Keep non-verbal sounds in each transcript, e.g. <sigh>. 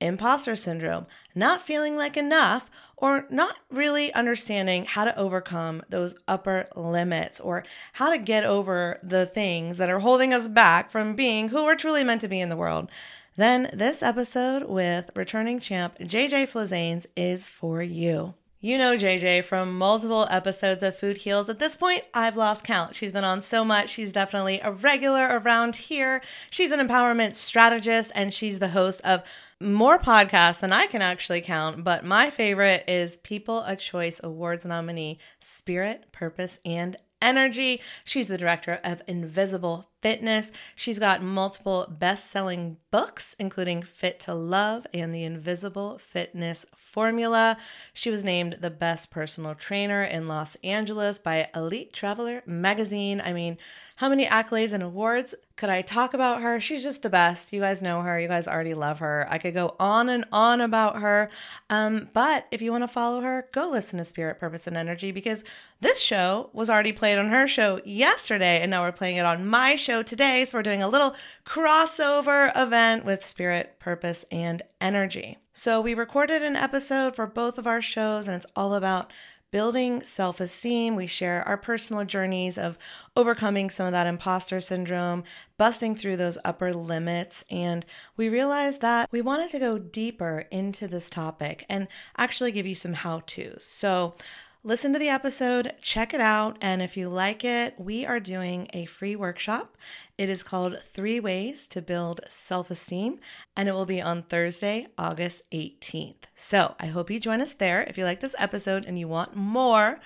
imposter syndrome, not feeling like enough, or not really understanding how to overcome those upper limits or how to get over the things that are holding us back from being who we're truly meant to be in the world, then this episode with returning champ JJ Flizanes is for you. You know JJ from multiple episodes of Food Heals. At this point, I've lost count. She's been on so much. She's definitely a regular around here. She's an empowerment strategist and she's the host of more podcasts than I can actually count, but my favorite is People's Choice Awards nominee, Spirit, Purpose, and Energy. She's the director of Invisible Fitness. She's got multiple best selling books, including Fit to Love and The Invisible Fitness Formula. She was named the best personal trainer in Los Angeles by Elite Traveler magazine. I mean, how many accolades and awards could I talk about her? She's just the best. You guys know her. You guys already love her. I could go on and on about her. Um, but if you want to follow her, go listen to Spirit, Purpose, and Energy because this show was already played on her show yesterday, and now we're playing it on my show today. So we're doing a little crossover event with Spirit, Purpose, and Energy. So we recorded an episode for both of our shows, and it's all about building self esteem. We share our personal journeys of overcoming some of that imposter syndrome, busting through those upper limits. And we realized that we wanted to go deeper into this topic and actually give you some how to's. So listen to the episode, check it out, and if you like it, we are doing a free workshop. It is called Three Ways to Build Self Esteem, and it will be on Thursday, August 18th. So I hope you join us there. If you like this episode and you want more,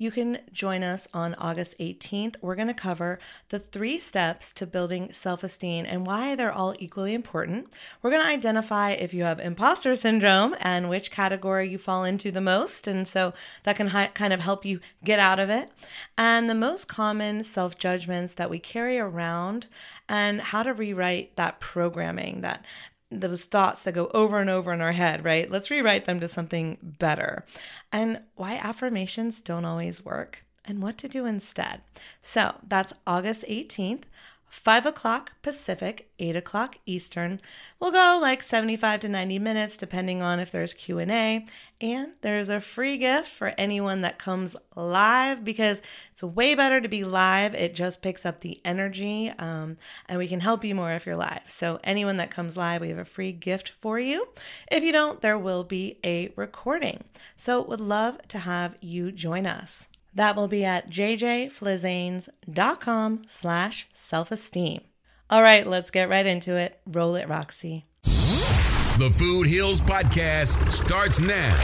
you can join us on August 18th. We're going to cover the three steps to building self esteem and why they're all equally important. We're going to identify if you have imposter syndrome and which category you fall into the most. And so that can hi- kind of help you get out of it. And the most common self judgments that we carry around and how to rewrite that programming that those thoughts that go over and over in our head, right? Let's rewrite them to something better. And why affirmations don't always work and what to do instead. So that's August 18th. 5 o'clock Pacific, 8 o'clock Eastern. We'll go like 75 to 90 minutes depending on if there's Q&A. And there's a free gift for anyone that comes live because it's way better to be live. It just picks up the energy um, and we can help you more if you're live. So anyone that comes live, we have a free gift for you. If you don't, there will be a recording. So would love to have you join us. That will be at jjflizanes.com slash self-esteem. All right, let's get right into it. Roll it, Roxy. The Food Heals Podcast starts now.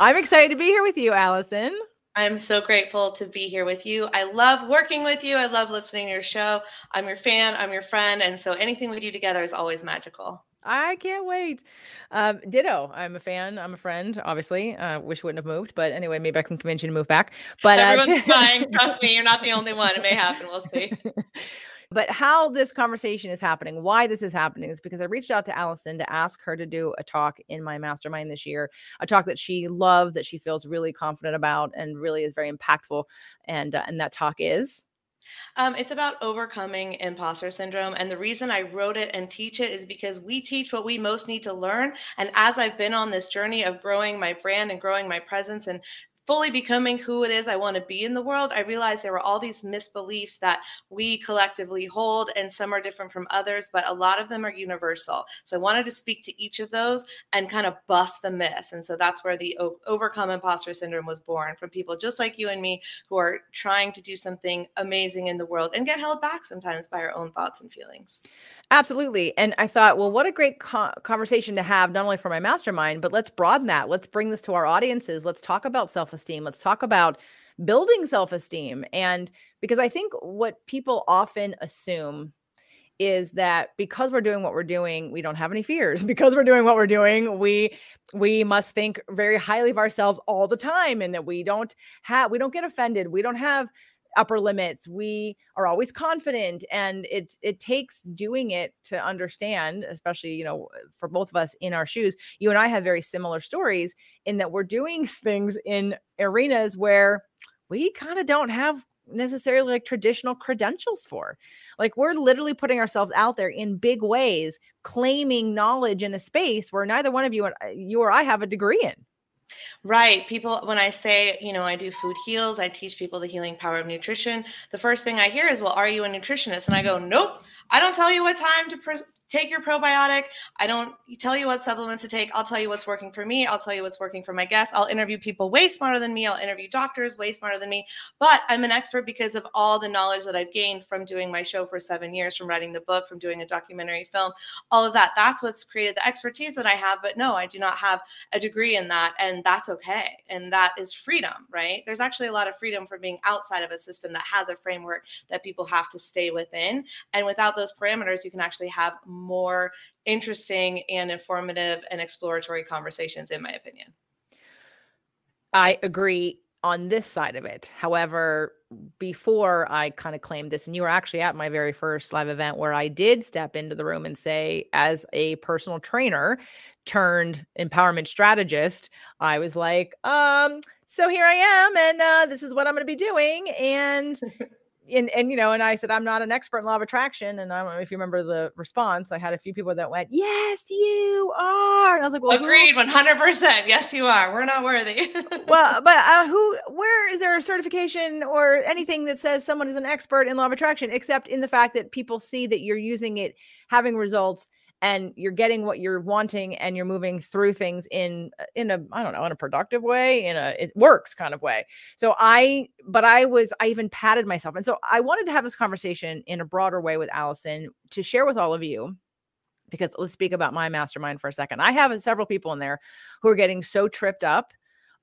I'm excited to be here with you, Allison. I'm so grateful to be here with you. I love working with you. I love listening to your show. I'm your fan, I'm your friend. And so anything we do together is always magical. I can't wait. Um, ditto. I'm a fan. I'm a friend. Obviously, uh, wish wouldn't have moved, but anyway, maybe I can convince you to move back. But uh, everyone's <laughs> fine. Trust me, you're not the only one. It may happen. We'll see. <laughs> But how this conversation is happening, why this is happening, is because I reached out to Allison to ask her to do a talk in my mastermind this year, a talk that she loves, that she feels really confident about, and really is very impactful. And uh, and that talk is um, it's about overcoming imposter syndrome. And the reason I wrote it and teach it is because we teach what we most need to learn. And as I've been on this journey of growing my brand and growing my presence and fully becoming who it is I want to be in the world, I realized there were all these misbeliefs that we collectively hold, and some are different from others, but a lot of them are universal. So I wanted to speak to each of those and kind of bust the myths. And so that's where the Overcome Imposter Syndrome was born from people just like you and me who are trying to do something amazing in the world and get held back sometimes by our own thoughts and feelings. Absolutely. And I thought, well, what a great co- conversation to have, not only for my mastermind, but let's broaden that. Let's bring this to our audiences. Let's talk about self esteem. Let's talk about building self esteem. And because I think what people often assume is that because we're doing what we're doing we don't have any fears <laughs> because we're doing what we're doing we we must think very highly of ourselves all the time and that we don't have we don't get offended we don't have upper limits we are always confident and it it takes doing it to understand especially you know for both of us in our shoes you and i have very similar stories in that we're doing <laughs> things in arenas where we kind of don't have necessarily like traditional credentials for. Like we're literally putting ourselves out there in big ways, claiming knowledge in a space where neither one of you, uh, you or I have a degree in. Right. People, when I say, you know, I do food heals, I teach people the healing power of nutrition. The first thing I hear is, well, are you a nutritionist? And I go, nope, I don't tell you what time to pre- take your probiotic. I don't tell you what supplements to take. I'll tell you what's working for me. I'll tell you what's working for my guests. I'll interview people way smarter than me. I'll interview doctors way smarter than me. But I'm an expert because of all the knowledge that I've gained from doing my show for seven years, from writing the book, from doing a documentary film, all of that. That's what's created the expertise that I have. But no, I do not have a degree in that. And that's okay. And that is freedom, right? There's actually a lot of freedom from being outside of a system that has a framework that people have to stay within. And without those parameters, you can actually have more interesting and informative and exploratory conversations, in my opinion. I agree on this side of it. However, before I kind of claimed this, and you were actually at my very first live event where I did step into the room and say, as a personal trainer turned empowerment strategist, I was like, um, so here I am, and uh, this is what I'm going to be doing. And <laughs> and and you know, and I said I'm not an expert in law of attraction, and I don't know if you remember the response. I had a few people that went, "Yes, you are." And I was like, "Well, agreed, one hundred percent. Yes, you are. We're not worthy." <laughs> well, but uh, who? Where is there a certification or anything that says someone is an expert in law of attraction, except in the fact that people see that you're using it, having results, and you're getting what you're wanting and you're moving through things in uh, in a i don't know in a productive way in a it works kind of way so i but i was i even patted myself and so i wanted to have this conversation in a broader way with allison to share with all of you because let's speak about my mastermind for a second i have several people in there who are getting so tripped up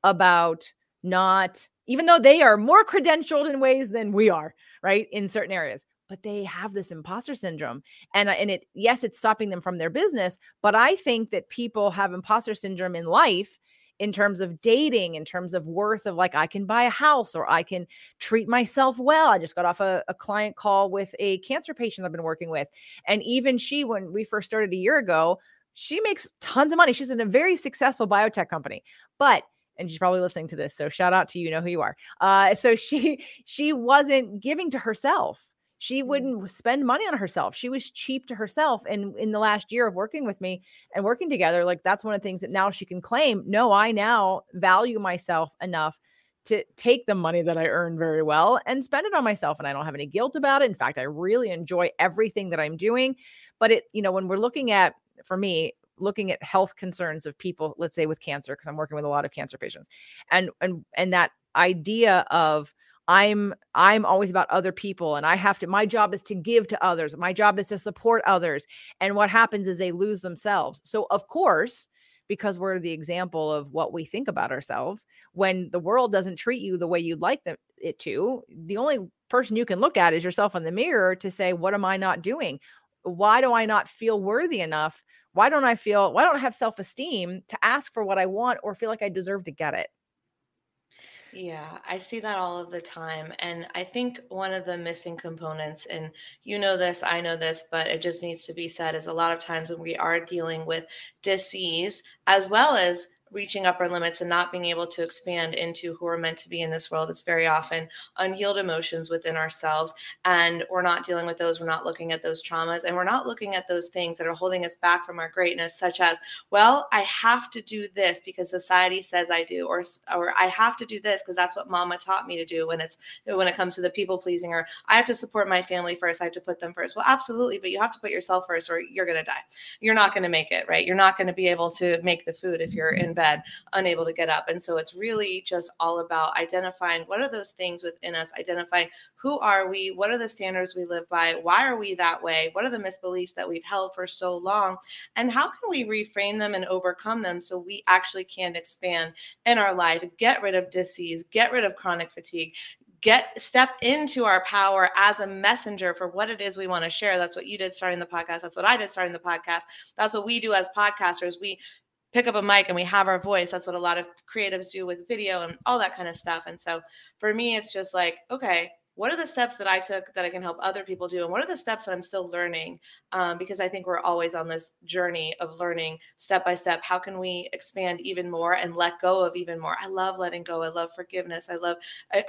about not even though they are more credentialed in ways than we are, right? In certain areas. But they have this imposter syndrome. And, and it, yes, it's stopping them from their business. But I think that people have imposter syndrome in life in terms of dating, in terms of worth of like, I can buy a house or I can treat myself well. I just got off a, a client call with a cancer patient I've been working with. And even she, when we first started a year ago, she makes tons of money. She's in a very successful biotech company. But and she's probably listening to this so shout out to you, you know who you are uh so she <laughs> she wasn't giving to herself she mm. wouldn't spend money on herself she was cheap to herself and in the last year of working with me and working together like that's one of the things that now she can claim no i now value myself enough to take the money that I earn very well and spend it on myself. And I don't have any guilt about it. In fact, I really enjoy everything that I'm doing. But it, you know, when we're looking at, for me, looking at health concerns of people let's say with cancer because i'm working with a lot of cancer patients and and and that idea of i'm i'm always about other people and i have to my job is to give to others my job is to support others and what happens is they lose themselves. So of course because we're the example of what we think about ourselves when the world doesn't treat you the way you'd like them, it to the only person you can look at is yourself in the mirror to say what am i not doing? Why do i not feel worthy enough? Why don't I feel, why don't I have self esteem to ask for what I want or feel like I deserve to get it? Yeah, I see that all of the time. And I think one of the missing components, and you know this, I know this, but it just needs to be said, is a lot of times when we are dealing with disease as well as reaching upper limits and not being able to expand into who we're meant to be in this world. It's very often unhealed emotions within ourselves. And we're not dealing with those. We're not looking at those traumas and we're not looking at those things that are holding us back from our greatness, such as, well, I have to do this because society says I do, or, or I have to do this because that's what mama taught me to do when it's when it comes to the people pleasing, or I have to support my family first. I have to put them first. Well, absolutely, but you have to put yourself first or you're going to die. You're not going to make it, right? You're not going to be able to make the food if you're in bed bed, unable to get up. And so it's really just all about identifying what are those things within us, identifying who are we, what are the standards we live by, why are we that way, what are the misbeliefs that we've held for so long, and how can we reframe them and overcome them so we actually can expand in our life, get rid of disease, get rid of chronic fatigue, get step into our power as a messenger for what it is we want to share. That's what you did starting the podcast. That's what i did starting the podcast. That's what we do as podcasters. We pick up a mic and we have our voice. That's what a lot of creatives do with video and all that kind of stuff. And so for me, it's just like, okay, what are the steps that I took that I can help other people do? And what are the steps that I'm still learning? Um, because I think we're always on this journey of learning step by step. How can we expand even more and let go of even more? I love letting go. I love forgiveness. I love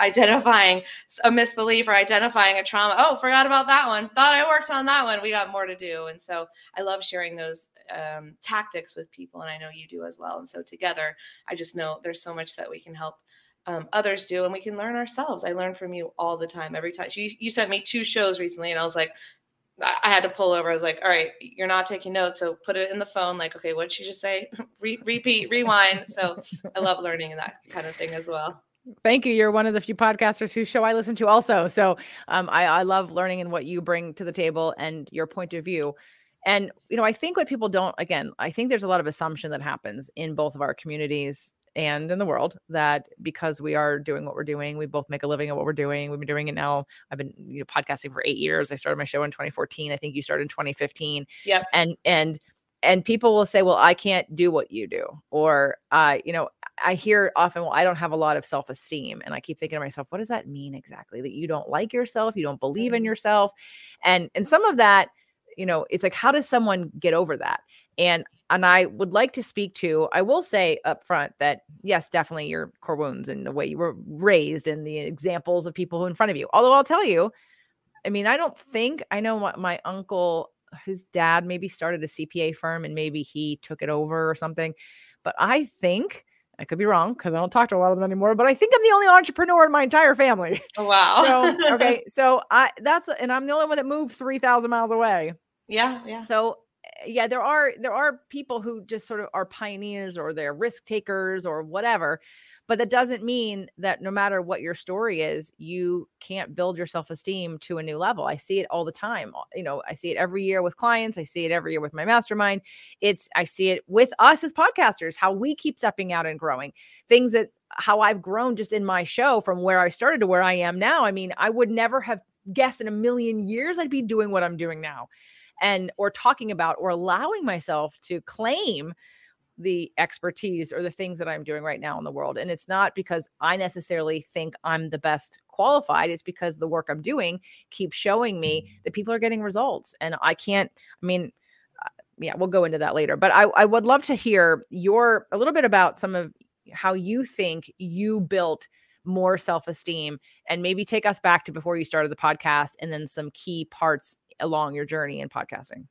identifying a misbelief or identifying a trauma. Oh, forgot about that one. Thought I worked on that one. We got more to do. And so I love sharing those um, tactics with people. And I know you do as well. And so together, I just know there's so much that we can help um, others do and we can learn ourselves. I learn from you all the time, every time. You, you sent me two shows recently and I was like, I had to pull over. I was like, all right, you're not taking notes. So put it in the phone. Like, okay, what'd she just say? <laughs> Re- repeat, rewind. So I love learning and that kind of thing as well. Thank you. You're one of the few podcasters whose show I listen to also. So um, I, I love learning and what you bring to the table and your point of view. And, you know, I think what people don't, again, I think there's a lot of assumption that happens in both of our communities and in the world that because we are doing what we're doing, we both make a living at what we're doing. We've been doing it now. I've been you know, podcasting for eight years. I started my show in 2014. I think you started in 2015. Yeah. And and and people will say, "Well, I can't do what you do," or uh, you know, I hear often, "Well, I don't have a lot of self esteem," and I keep thinking to myself, "What does that mean exactly? That you don't like yourself, you don't believe in mm-hmm. yourself," and and some of that you know it's like how does someone get over that and and I would like to speak to, I will say up front that yes, definitely your core wounds and the way you were raised and the examples of people who in front of you. Although I'll tell you, I mean, I don't think I know what my uncle, his dad maybe started a CPA firm and maybe he took it over or something. But I think I could be wrong because I don't talk to a lot of them anymore, but I think I'm the only entrepreneur in my entire family. Oh, wow. so, okay. <laughs> So I, that's, and I'm the only one that moved 3,000 miles away. Yeah. Yeah. So eh, yeah, there are there are people who just sort of are pioneers or they're risk takers or whatever. but that doesn't mean that no matter what your story is, you can't build your self esteem to a new level. I see it all the time. You know, I see it every year with clients, I see it every year with my mastermind. It's, I see it with us as podcasters, how we keep stepping out and growing things that how I've grown just in my show from where I started to where I am now. I mean, I would never have guessed in a million years I'd be doing what I'm doing now and or talking about or allowing myself to claim the expertise or the things that I'm doing right now in the world. And it's not because I necessarily think I'm the best qualified. It's because the work I'm doing keeps showing me mm. that people are getting results. And I can't, I mean, uh, yeah, we'll go into that later. But I, I would love to hear your a little bit about some of how you think you built more self-esteem and maybe take us back to before you started the podcast and then some key parts along your journey in podcasting.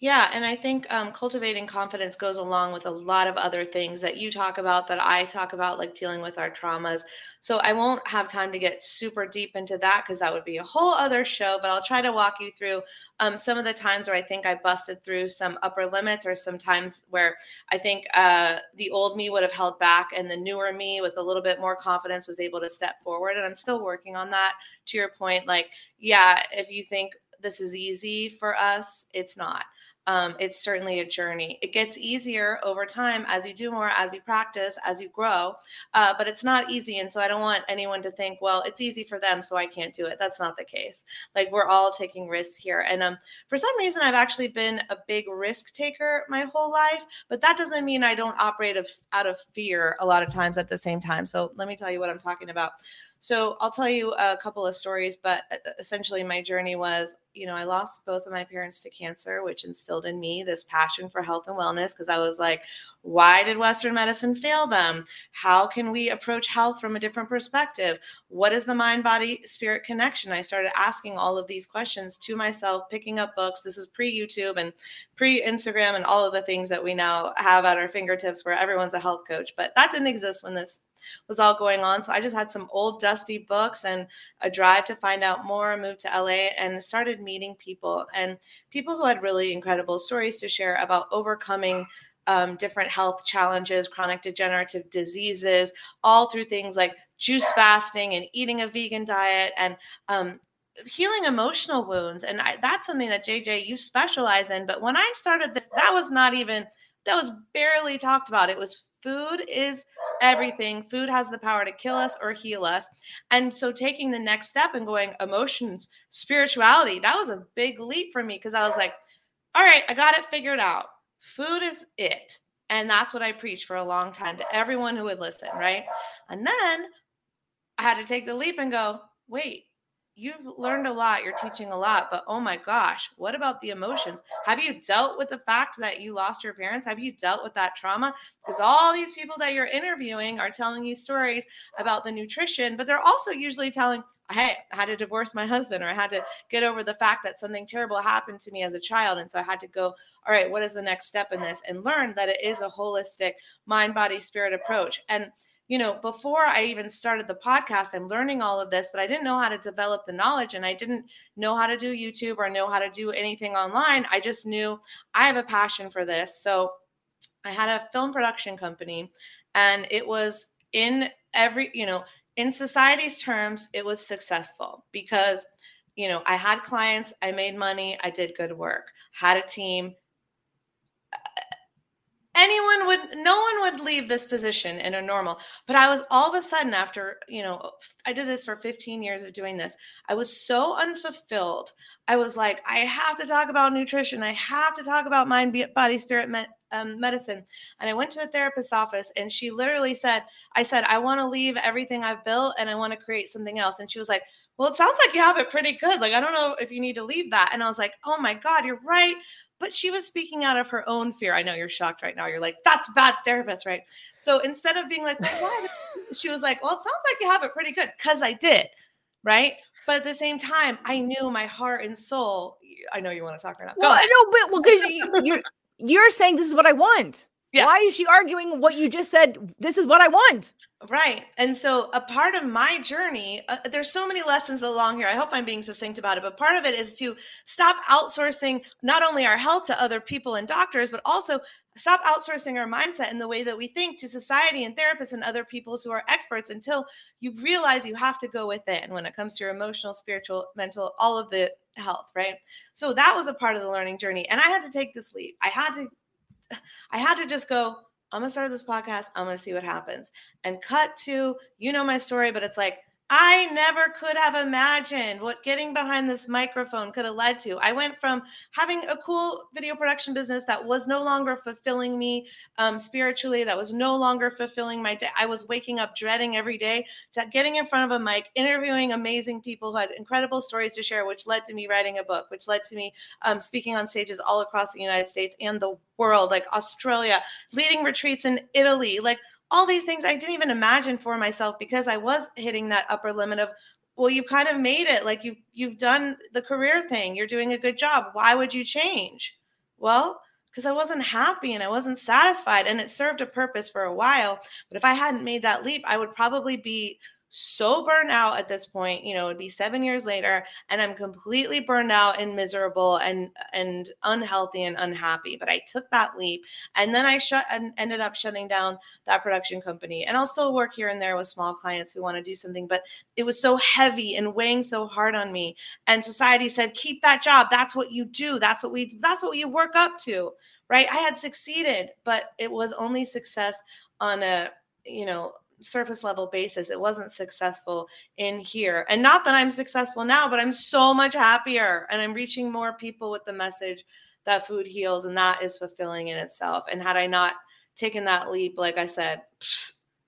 Yeah, and I think um, cultivating confidence goes along with a lot of other things that you talk about, that I talk about, like dealing with our traumas. So I won't have time to get super deep into that because that would be a whole other show. But I'll try to walk you through um, some of the times where I think I busted through some upper limits, or some times where I think uh, the old me would have held back, and the newer me with a little bit more confidence was able to step forward. And I'm still working on that. To your point, like, yeah, if you think this is easy for us, it's not um, it's certainly a journey. It gets easier over time as you do more, as you practice, as you grow, uh, but it's not easy. And so I don't want anyone to think, well, it's easy for them, so I can't do it. That's not the case. Like we're all taking risks here. And um, for some reason, I've actually been a big risk taker my whole life, but that doesn't mean I don't operate of, out of fear a lot of times at the same time. So let me tell you what I'm talking about. So I'll tell you a couple of stories, but uh, essentially my journey was, you know, I lost both of my parents to cancer, which instilled in me this passion for health and wellness because I was like, why did Western medicine fail them? How can we approach health from a different perspective? What is the mind body spirit connection? I started asking all of these questions to myself, picking up books. This is pre YouTube and pre Instagram and all of the things that we now have at our fingertips where everyone's a health coach. But that didn't exist when this was all going on. So I just had some old dusty books and a drive to find out more, moved to LA and started meeting people and people who had really incredible stories to share about overcoming um, different health challenges, chronic degenerative diseases, all through things like juice fasting and eating a vegan diet and um, healing emotional wounds. And I, that's something that JJ you specialize in. But when I started this, that was not even that was barely talked about. It was food is everything. Food has the power to kill us or heal us. And so taking the next step and going emotions, spirituality, that was a big leap for me because I was like, all right, I got it figured out. Food is it. And that's what I preached for a long time to everyone who would listen, right? And then I had to take the leap and go, wait, you've learned a lot, you're teaching a lot, but oh my gosh, what about the emotions? Have you dealt with the fact that you lost your parents? Have you dealt with that trauma? Because all these people that you're interviewing are telling you stories about the nutrition, but they're also usually telling, hey, I had to divorce my husband, or I had to get over the fact that something terrible happened to me as a child. And so I had to go, all right, what is the next step in this? And learn that it is a holistic mind, body, spirit approach. And you know, before I even started the podcast, I'm learning all of this, but I didn't know how to develop the knowledge and I didn't know how to do YouTube or know how to do anything online. I just knew I have a passion for this. So I had a film production company and it was in every, you know, in society's terms, it was successful because, you know, I had clients, I made money, I did good work, had a team, anyone would no one would leave this position in a normal but i was all of a sudden after you know i did this for 15 years of doing this i was so unfulfilled. I was like i have to talk about nutrition. I have to talk about mind body spirit me- um, medicine. And i went to a therapist's office and she literally said i said i want to leave everything i've built and i want to create something else. And she was like well, it sounds like you have it pretty good. Like, I don't know if you need to leave that. And I was like, oh my God, you're right but she was speaking out of her own fear. I know you're shocked right now. You're like, that's bad therapist, right? So instead of being like, well, why? <laughs> she was like, well, it sounds like you have it pretty good because I did, right? But at the same time, I knew my heart and soul. I know you want to talk right now. Well, I know, but well, because you, you're saying this is what I want. Yeah. Why is she arguing what you just said? This is what I want. Right. And so a part of my journey, uh, there's so many lessons along here. I hope I'm being succinct about it, but part of it is to stop outsourcing not only our health to other people and doctors, but also stop outsourcing our mindset and the way that we think to society and therapists and other people who are experts until you realize you have to go within when it comes to your emotional, spiritual, mental, all of the health, right? So that was a part of the learning journey. And I had to take this leap. I had to <sighs> I had to just go, I'm gonna start this podcast. I'm gonna see what happens. And cut to, you know my story, but it's like I never could have imagined what getting behind this microphone could have led to. I went from having a cool video production business that was no longer fulfilling me um, spiritually, that was no longer fulfilling my day. I was waking up dreading every day to getting in front of a mic, interviewing amazing people who had incredible stories to share, which led to me writing a book, which led to me um, speaking on stages all across the United States and the world, like Australia, leading retreats in Italy, like all these things I didn't even imagine for myself because I was hitting that upper limit of well you've kind of made it like you've you've done the career thing you're doing a good job why would you change? Well because I wasn't happy and I wasn't satisfied and it served a purpose for a while but if I hadn't made that leap I would probably be so burnt out at this point you know it'd be seven years later and i'm completely burned out and miserable and and unhealthy and unhappy but i took that leap and then i shut and ended up shutting down that production company and i'll still work here and there with small clients who want to do something but it was so heavy and weighing so hard on me and society said keep that job that's what you do that's what we that's what you work up to right? I had succeeded but it was only success on a you know surface level basis. It wasn't successful in here. And not that I'm successful now, but I'm so much happier and I'm reaching more people with the message that food heals and that is fulfilling in itself. And had I not taken that leap, like I said,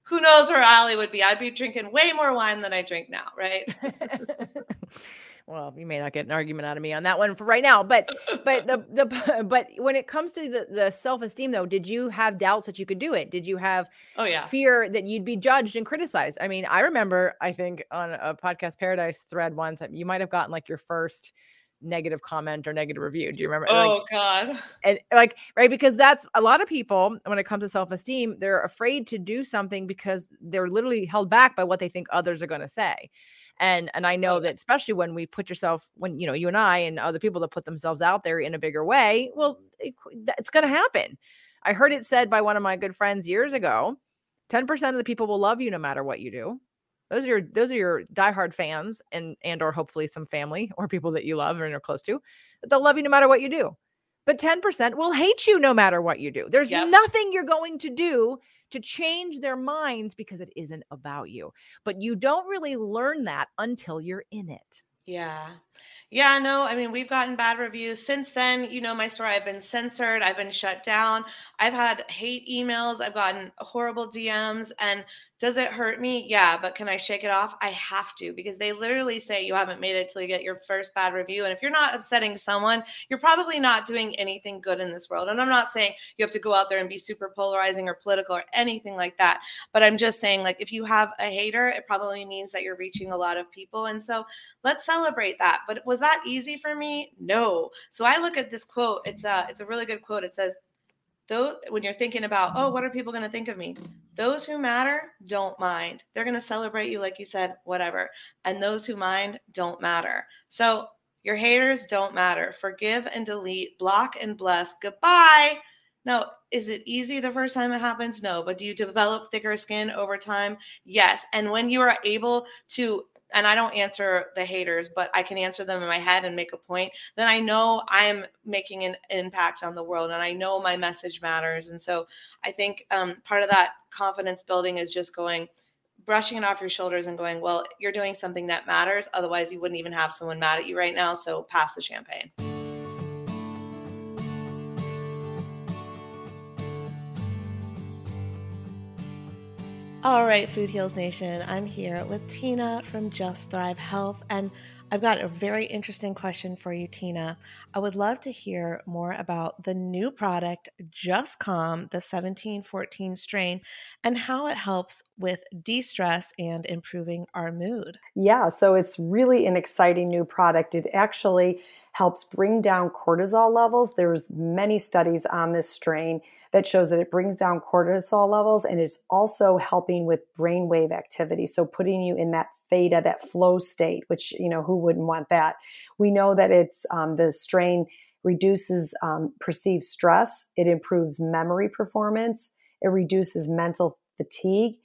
who knows where Ali would be? I'd be drinking way more wine than I drink now, right? <laughs> <laughs> well you may not get an argument out of me on that one for right now but but the the <laughs> but when it comes to the, the self-esteem though did you have doubts that you could do it did you have oh yeah fear that you'd be judged and criticized i mean i remember i think on a podcast paradise thread once you might have gotten like your first negative comment or negative review. Do you remember? Oh like, God. And like, right, because that's a lot of people when it comes to self-esteem, they're afraid to do something because they're literally held back by what they think others are going to say and and i know that especially when we put yourself when you know you and i and other people that put themselves out there in a bigger way well mm-hmm. it, it's going to happen. I heard it said by one of my good friends years ago 10% of the people will love you no matter what you do. Those are your those are your diehard fans and and or hopefully some family or people that you love and are close to they'll love you no matter what you do. But 10% will hate you no matter what you do. There's yep. nothing you're going to do to change their minds because it isn't about you. But you don't really learn that until you're in it. Yeah. Yeah, no, I mean, we've gotten bad reviews since then. You know my story. I've been censored, I've been shut down, I've had hate emails, I've gotten horrible DMs. And does it hurt me? Yeah, but can I shake it off? I have to because they literally say you haven't made it till you get your first bad review. And if you're not upsetting someone, you're probably not doing anything good in this world. And I'm not saying you have to go out there and be super polarizing or political or anything like that. But I'm just saying, like, if you have a hater, it probably means that you're reaching a lot of people. And so let's celebrate that. But was that easy for me? No. So I look at this quote. It's a it's a really good quote. It says, though when you're thinking about oh what are people going to think of me? Those who matter don't mind. They're going to celebrate you like you said whatever. And those who mind don't matter. So your haters don't matter. Forgive and delete. Block and bless. Goodbye. Now is it easy the first time it happens? No. But do you develop thicker skin over time? Yes. And when you are able to and I don't answer the haters, but I can answer them in my head and make a point, then I know I'm making an impact on the world and I know my message matters. And so I think um, part of that confidence building is just going, brushing it off your shoulders and going, well, you're doing something that matters. Otherwise, you wouldn't even have someone mad at you right now. So pass the champagne. All right, Food Heals Nation, I'm here with Tina from Just Thrive Health, and I've got a very interesting question for you, Tina. I would love to hear more about the new product, Just Calm, the 1714 strain, and how it helps with de stress and improving our mood. Yeah, so it's really an exciting new product. It actually helps bring down cortisol levels. There's many studies on this strain that shows that it brings down cortisol levels and it's also helping with brainwave activity. So putting you in that theta, that flow state, which, you know, who wouldn't want that? We know that it's um, the strain reduces um, perceived stress, it improves memory performance, it reduces mental fatigue,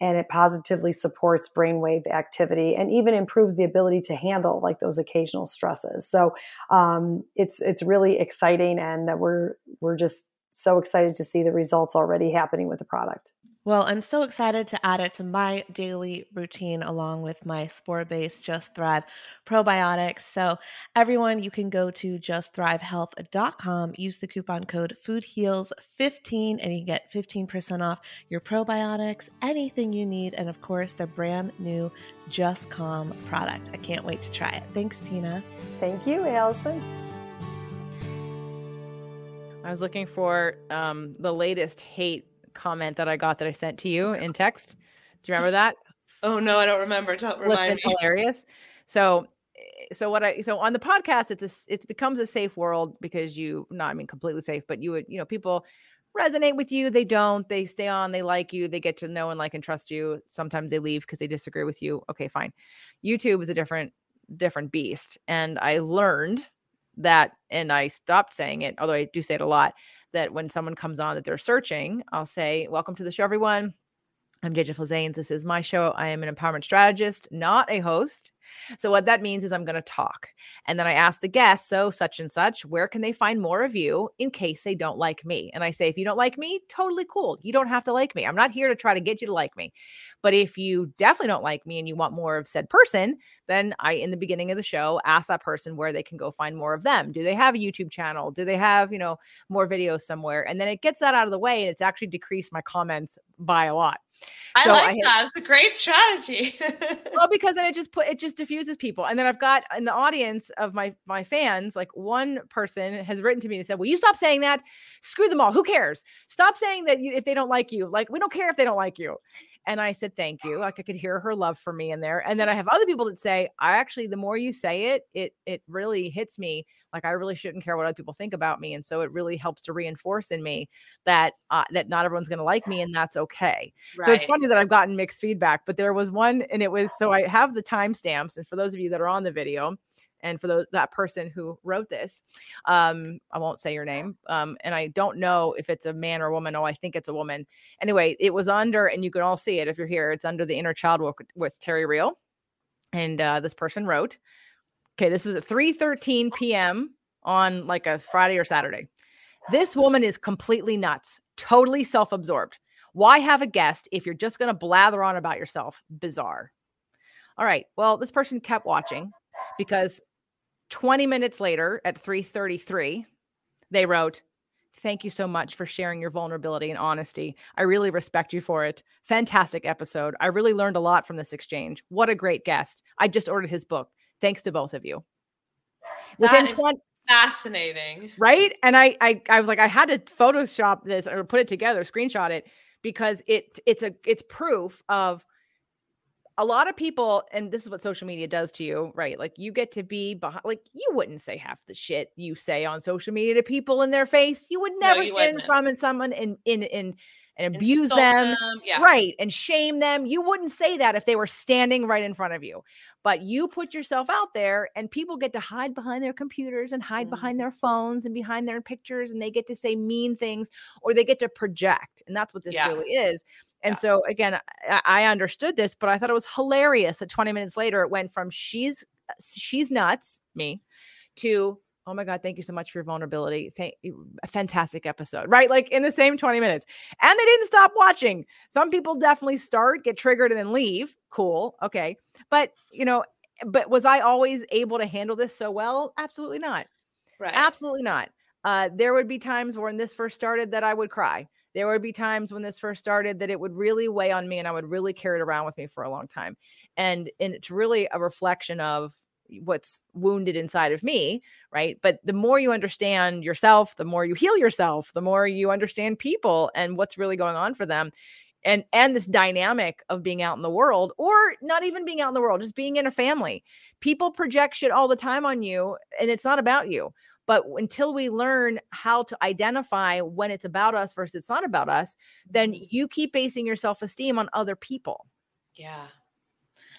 and it positively supports brainwave activity and even improves the ability to handle like those occasional stresses. So um, it's it's really exciting, and we're we're just so excited to see the results already happening with the product. Well, I'm so excited to add it to my daily routine along with my spore based Just Thrive probiotics. So, everyone, you can go to justthrivehealth.com, use the coupon code FoodHeals15, and you get 15% off your probiotics, anything you need, and of course, the brand new Just Calm product. I can't wait to try it. Thanks, Tina. Thank you, Allison. I was looking for um, the latest hate comment that I got that I sent to you in text. Do you remember that? <laughs> Oh no, I don't remember. Don't remind me. Hilarious. So, so what I so on the podcast, it's a it becomes a safe world because you not I mean completely safe, but you would you know people resonate with you, they don't, they stay on, they like you, they get to know and like and trust you. Sometimes they leave because they disagree with you. Okay, fine. YouTube is a different different beast, and I learned that and I stopped saying it, although I do say it a lot, that when someone comes on that they're searching, I'll say, Welcome to the show, everyone. I'm JJ Flizanes. This is my show. I am an empowerment strategist, not a host. So what that means is I'm going to talk. And then I ask the guests, so such and such, where can they find more of you in case they don't like me? And I say, if you don't like me, totally cool. You don't have to like me. I'm not here to try to get you to like me. But if you definitely don't like me and you want more of said person, then I, in the beginning of the show, ask that person where they can go find more of them. Do they have a YouTube channel? Do they have, you know, more videos somewhere? And then it gets that out of the way and it's actually decreased my comments by a lot. I so like I that. It's a great strategy. well, <laughs> because then it just put it just diffuses people. And then I've got in the audience of my my fans, like one person has written to me and said, "Will you stop saying that? Screw them all. Who cares? Stop saying that you, if they don't like you. Like we don't care if they don't like you." And I said, thank you. Like I could hear her love for me in there. And then I have other people that say, I actually, the more you say it, it it really hits me. Like I really shouldn't care what other people think about me. And so it really helps to reinforce in me that uh, that not everyone's going to like me, and that's okay. Right. So it's funny that I've gotten mixed feedback, but there was one, and it was so I have the timestamps. And for those of you that are on the video, and for those, that person who wrote this um i won't say your name um and i don't know if it's a man or a woman oh i think it's a woman. Anyway it was under and you can all see it if you're here it's under the inner child with, with terry real and uh, this person wrote okay this was at 3:13 p.m on like a friday or saturday. This woman is completely nuts totally self-absorbed. Why have a guest if you're just going to blather on about yourself? Bizarre. All right well this person kept watching because 20 minutes later at 3:33, they wrote, "Thank you so much for sharing your vulnerability and honesty. I really respect you for it. Fantastic episode. I really learned a lot from this exchange. What a great guest. I just ordered his book. Thanks to both of you." Within 20 fascinating. Right? And I I I was like I had to photoshop this or put it together, screenshot it because it it's a it's proof of a lot of people, and this is what social media does to you, right? Like you get to be behind, like you wouldn't say half the shit you say on social media to people in their face. You would never no, you stand in front of someone and in in and abuse Insult them, them. Yeah. right? And shame them. You wouldn't say that if they were standing right in front of you. But you put yourself out there, and people get to hide behind their computers and hide mm. behind their phones and behind their pictures, and they get to say mean things or they get to project. And that's what this yeah. really is. And yeah. so again, I, I understood this, but I thought it was hilarious that 20 minutes later it went from she's uh, she's nuts, me, to oh my god, thank you so much for your vulnerability. Thank you, a fantastic episode, right? Like in the same 20 minutes. And they didn't stop watching. Some people definitely start, get triggered, and then leave. Cool. Okay. But you know, but was I always able to handle this so well? Absolutely not. Right. Absolutely not. Uh, there would be times when this first started that I would cry there would be times when this first started that it would really weigh on me and I would really carry it around with me for a long time. And, and it's really a reflection of what's wounded inside of me, right? But the more you understand yourself, the more you heal yourself, the more you understand people and what's really going on for them. And and this dynamic of being out in the world or not even being out in the world, just being in a family. People project shit all the time on you and it's not about you But until we learn how to identify when it's about us versus it's not about us, then Mm-hmm. you keep basing your self esteem on other people, Yeah.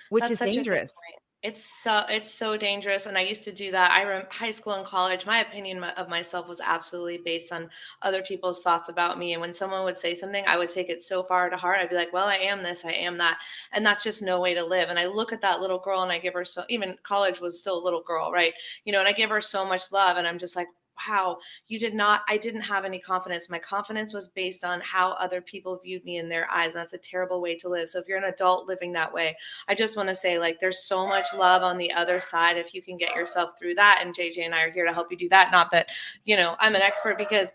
which That's is such a good dangerous. It's so it's so dangerous, and I used to do that. I rem high school and college. My opinion of myself was absolutely based on other people's thoughts about me. And when someone would say something, I would take it so far to heart. I'd be like, "Well, I am this, I am that," and that's just no way to live. And I look at that little girl, and I give her so. Even college was still a little girl, right? You know, and I give her so much love, and I'm just like, wow, you did not, I didn't have any confidence. My confidence was based on how other people viewed me in their eyes. That's a terrible way to live. So if you're an adult living that way, I just want to say, like, there's so much love on the other side if you can get yourself through that. And JJ and I are here to help you do that. Not that, you know, I'm an expert because.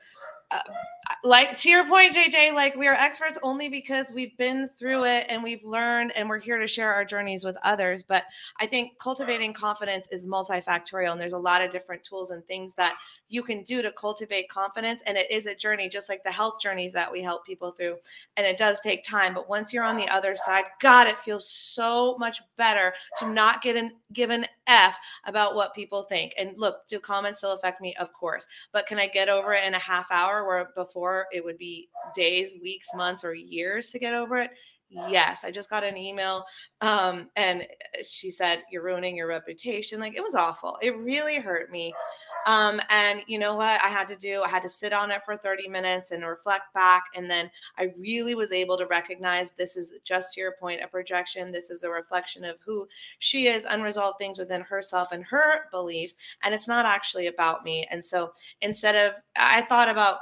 Uh, like to your point, JJ, like we are experts only because we've been through it and we've learned and we're here to share our journeys with others. But I think cultivating confidence is multifactorial and there's a lot of different tools and things that you can do to cultivate confidence. And it is a journey, just like the health journeys that we help people through. And it does take time. But once you're on the other side, God, it feels so much better to not get an give an F about what people think. And look, do comments still affect me? Of course. But can I get over it in a half hour where before it would be days, weeks, months, or years to get over it? Yes, I just got an email um, and she said, You're ruining your reputation. Like it was awful. It really hurt me. Um, and you know what I had to do? I had to sit on it for 30 minutes and reflect back. And then I really was able to recognize this is just your point, a projection. This is a reflection of who she is, unresolved things within herself and her beliefs. And it's not actually about me. And so instead of, I thought about,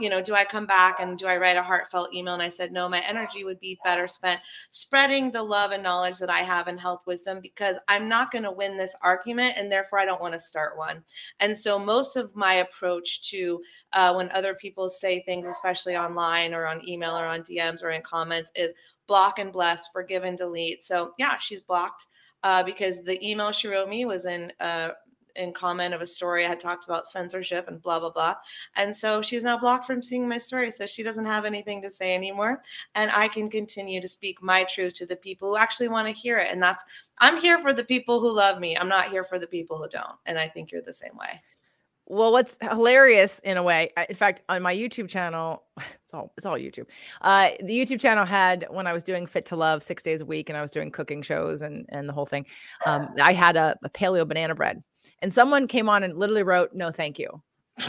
you know, do I come back and do I write a heartfelt email? And I said, no, my energy would be better spent spreading the love and knowledge that I have in health wisdom because I'm not going to win this argument and therefore I don't want to start one. And so most of my approach to uh, when other people say things, especially online or on email or on DMs or in comments, is block and bless, forgive and delete. So yeah, she's blocked uh, because the email she wrote me was in uh, in comment of a story I had talked about censorship and blah blah blah. And so she's now blocked from seeing my story. So she doesn't have anything to say anymore. And I can continue to speak my truth to the people who actually want to hear it. And that's I'm here for the people who love me. I'm not here for the people who don't. And I think you're the same way. Well, what's hilarious in a way, in fact, on my YouTube channel, <laughs> it's all it's all YouTube. Uh, the YouTube channel had when I was doing Fit to Love six days a week, and I was doing cooking shows and and the whole thing. Um, <sighs> I had a, a paleo banana bread, and someone came on and literally wrote, "No, thank you." <laughs>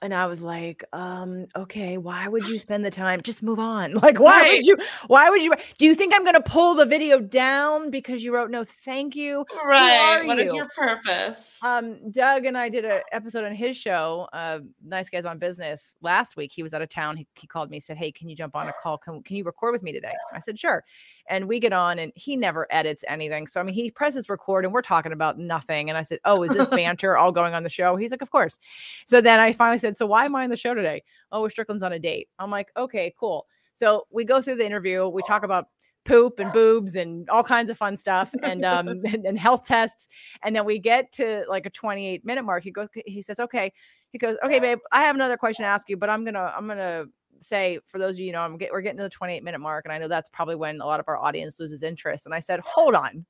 And I was like, um, okay, why would you <sighs> spend the time? Just move on. <laughs> Like, why Right. would you? Why would you? Do you think I'm going to pull the video down because you wrote no thank you? Right. What is you? your purpose? Um, Doug and I did an episode on his show, uh, Nice Guys on Business, last week. He was out of town. He, he called me, said, Hey, can you jump on a <gasps> call? Can, can you record with me today? I said, Sure. And we get on, and he never edits anything. So, I mean, he presses record, and we're talking about nothing. And I said, Oh, is this <laughs> banter all going on the show? He's like, Of course. So then I finally said, So why am I on the show today? Oh, Strickland's on a date. I'm like, Okay, cool. So we go through the interview. We talk about poop and boobs and all kinds of fun stuff and um <laughs> and, and health tests and then we get to like a 28 minute mark he goes he says okay he goes okay babe i have another question to ask you but i'm gonna i'm gonna say for those of you, you know i'm get, we're getting to the 28 minute mark and i know that's probably when a lot of our audience loses interest and i said hold on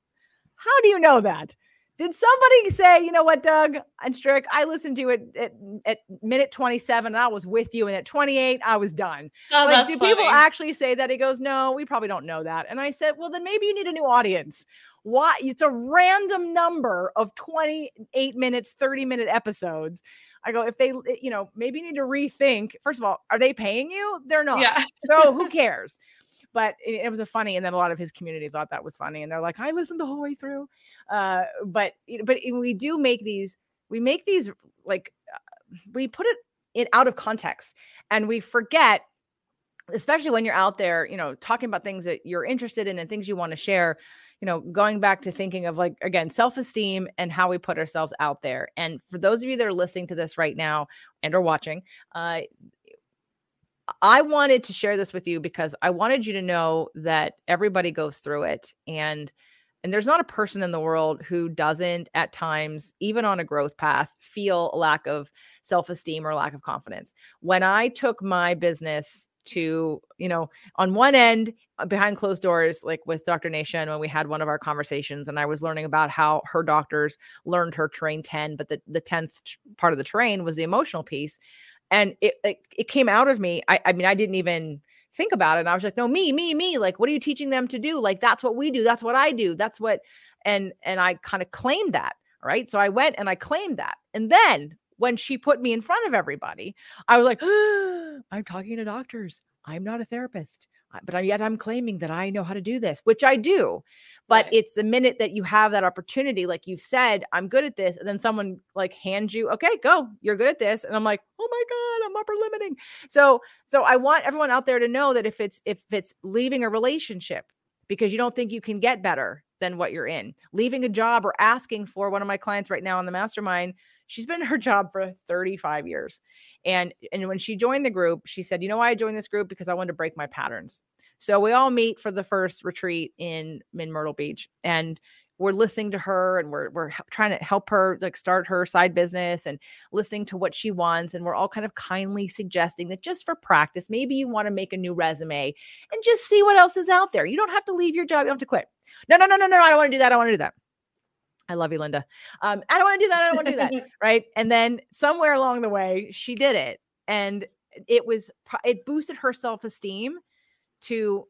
how do you know that did somebody say, you know what, Doug and Strick, I listened to you at, at, minute 27 and I was with you. And at 28, I was done. Oh, like, do funny. people actually say that? He goes, no, we probably don't know that. And I said, well, then maybe you need a new audience. Why? It's a random number of 28 minutes, 30 minute episodes. I go, if they, you know, maybe need to rethink. First of all, are they paying you? They're not. Yeah. So who <laughs> cares? But it, it was a funny, and then a lot of his community thought that was funny, and they're like, "I listened the whole way through." Uh, but but we do make these, we make these like, uh, we put it in out of context, and we forget especially when you're out there, you know, talking about things that you're interested in and things you want to share, you know, going back to thinking of like, again, self esteem and how we put ourselves out there. And for those of you that are listening to this right now and are watching, uh, I wanted to share this with you because I wanted you to know that everybody goes through it and and there's not a person in the world who doesn't at times even on a growth path feel a lack of self-esteem or lack of confidence. When I took my business to, you know, on one end, uh, behind closed doors, like with Dr. Nasha, when we had one of our conversations, and I was learning about how her doctors learned her terrain 10, but the, the 10th part of the terrain was the emotional piece. And it, it, it came out of me. I, I mean, I didn't even think about it. And I was like, no, me, me, me. Like, what are you teaching them to do? Like, that's what we do. That's what I do. That's what, and, and I kind of claimed that. Right. So I went and I claimed that. And then when she put me in front of everybody, I was like, oh, I'm talking to doctors. I'm not a therapist, but yet I'm claiming that I know how to do this, which I do. But right. it's the minute that you have that opportunity, like you've said, I'm good at this, and then someone like hands you, okay, go, you're good at this, and I'm like, oh my god, I'm upper limiting. So, so I want everyone out there to know that if it's if it's leaving a relationship because you don't think you can get better than what you're in, leaving a job or asking for one of my clients right now on the mastermind she's been in her job for 35 years. And and when she joined the group, she said, "You know why I joined this group because I wanted to break my patterns." So we all meet for the first retreat in in Myrtle Beach and we're listening to her and we're we're trying to help her like start her side business and listening to what she wants and we're all kind of kindly suggesting that just for practice maybe you want to make a new resume and just see what else is out there you don't have to leave your job you don't have to quit no no no no no i don't want to do that i want to do that I love you, Linda. Um, I don't want to do that. I don't want to do that. <laughs> right. And then somewhere along the way, she did it. And it was, it boosted her self esteem to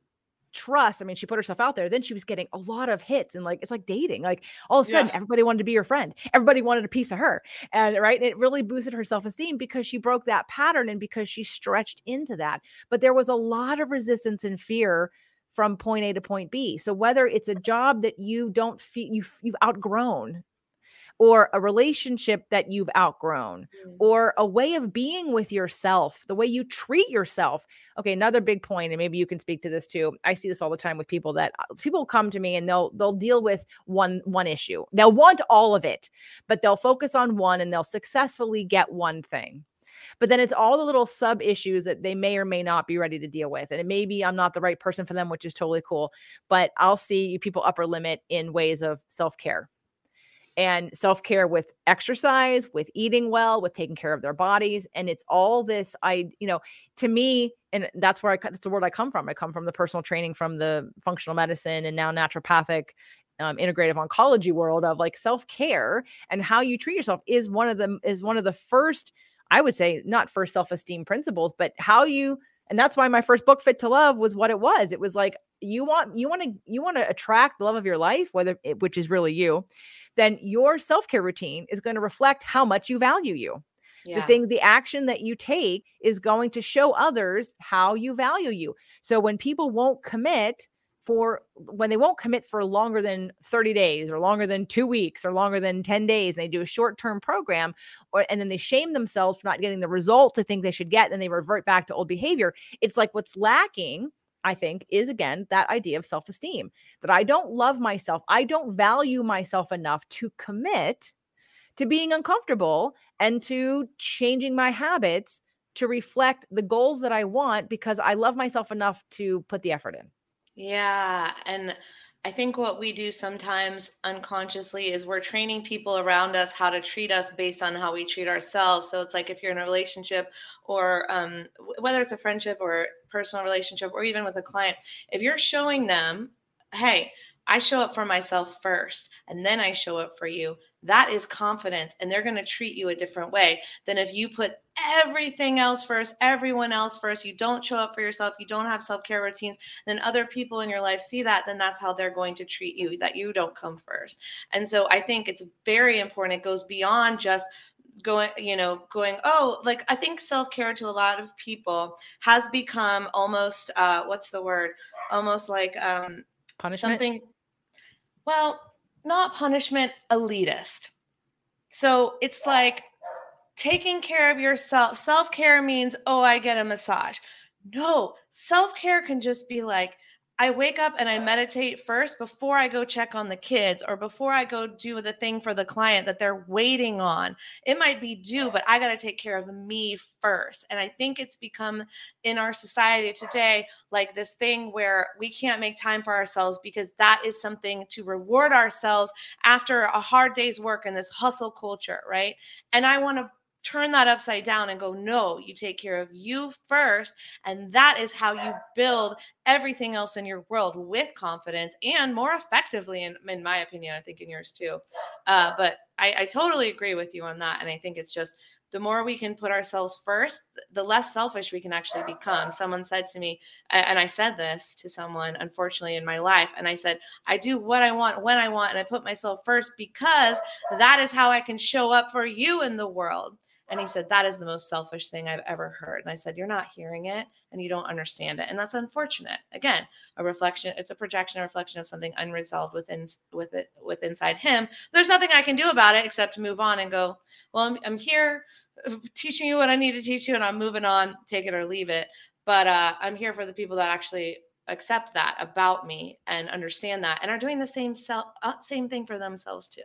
trust. I mean, she put herself out there. Then she was getting a lot of hits and like, it's like dating. Like all of a sudden, yeah. everybody wanted to be your friend. Everybody wanted a piece of her. And right. It really boosted her self esteem because she broke that pattern and because she stretched into that. But there was a lot of resistance and fear from point A to point B. So whether it's a job that you don't feel you you've outgrown or a relationship that you've outgrown mm. or a way of being with yourself, the way you treat yourself. Okay, another big point and maybe you can speak to this too. I see this all the time with people that uh, people come to me and they'll they'll deal with one one issue. They'll want all of it, but they'll focus on one and they'll successfully get one thing. But then it's all the little sub issues that they may or may not be ready to deal with. And it may be I'm not the right person for them, which is totally cool. But I'll see people upper limit in ways of self care and self care with exercise, with eating well, with taking care of their bodies. And it's all this, I, you know, to me, and that's where I, that's the word I come from. I come from the personal training, from the functional medicine and now naturopathic um, integrative oncology world of like self care and how you treat yourself is one of them is one of the first I would say not for self esteem principles, but how you, and that's why my first book, Fit to Love, was what it was. It was like, you want, you want to, you want to attract the love of your life, whether it, which is really you, then your self care routine is going to reflect how much you value you. Yeah. The thing, the action that you take is going to show others how you value you. So when people won't commit, for when they won't commit for longer than 30 days or longer than two weeks or longer than 10 days and they do a short-term program or and then they shame themselves for not getting the results they think they should get and they revert back to old behavior it's like what's lacking I think is again that idea of self esteem that I don't love myself. I don't value myself enough to commit to being uncomfortable and to changing my habits to reflect the goals that I want because I love myself enough to put the effort in. Yeah. And I think what we do sometimes unconsciously is we're training people around us how to treat us based on how we treat ourselves. So it's like if you're in a relationship or um, whether it's a friendship or personal relationship or even with a client, if you're showing them, hey, I show up for myself first and then I show up for you. That is confidence, and they're going to treat you a different way than if you put everything else first, everyone else first. You don't show up for yourself, you don't have self care routines, then other people in your life see that, then that's how they're going to treat you, that you don't come first. And so I think it's very important. It goes beyond just going you know going oh like i think self-care to a lot of people has become almost uh what's the word almost like um punishment something well, not punishment, elitist. So it's like taking care of yourself. Self care means, oh, I get a massage. No, self care can just be like, I wake up and I meditate first before I go check on the kids or before I go do the thing for the client that they're waiting on. It might be due, but I got to take care of me first. And I think it's become in our society today like this thing where we can't make time for ourselves because that is something to reward ourselves after a hard day's work in this hustle culture, right? And I want to turn that upside down and go, no, you take care of you first. And that is how you build everything else in your world with confidence and more effectively, in, in my opinion. I think in yours too. Uh, but I, I totally agree with you on that. And I think it's just the more we can put ourselves first, the less selfish we can actually become. Someone said to me, and I said this to someone, unfortunately, in my life, and I said, I do what I want when I want, and I put myself first because that is how I can show up for you in the world. And he said, That is the most selfish thing I've ever heard. And I said, You're not hearing it and you don't understand it. And that's unfortunate. Again, a reflection, it's a projection, a reflection of something unresolved within with it with inside him. There's nothing I can do about it except move on and go, Well, I'm, I'm here <laughs> teaching you what I need to teach you, and I'm moving on, take it or leave it. But uh, I'm here for the people that actually accept that about me and understand that and are doing the same self, uh, same thing for themselves too.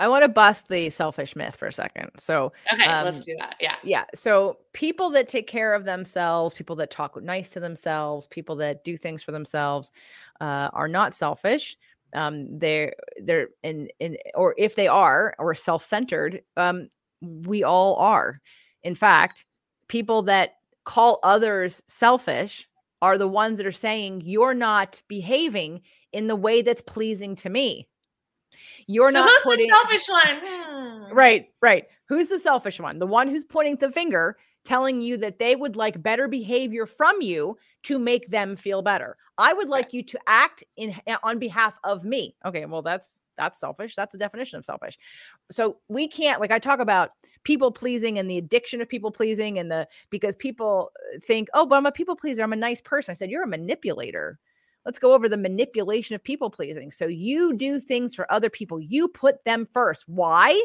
I want to bust the selfish myth for a second. So, okay, um, let's do that. Yeah. Yeah. So, people that take care of themselves, people that talk nice to themselves, people that do things for themselves uh, are not selfish. Um, they're, they're in, in, or if they are, or self centered, um, we all are. In fact, people that call others selfish are the ones that are saying you're not behaving in the way that's pleasing to me. You're so not who's putting the selfish one. Hmm. Right, right. Who's the selfish one? The one who's pointing the finger, telling you that they would like better behavior from you to make them feel better. I would like right. you to act in eh, on behalf of me. Okay, well that's that's selfish. That's the definition of selfish. So we can't like I talk about people pleasing and the addiction of people pleasing and the because people uh, think, "Oh, but I'm a people pleaser. I'm a nice person." I said, "You're a manipulator." Let's go over the manipulation of people pleasing. So you do things for other people, you put them first. Why?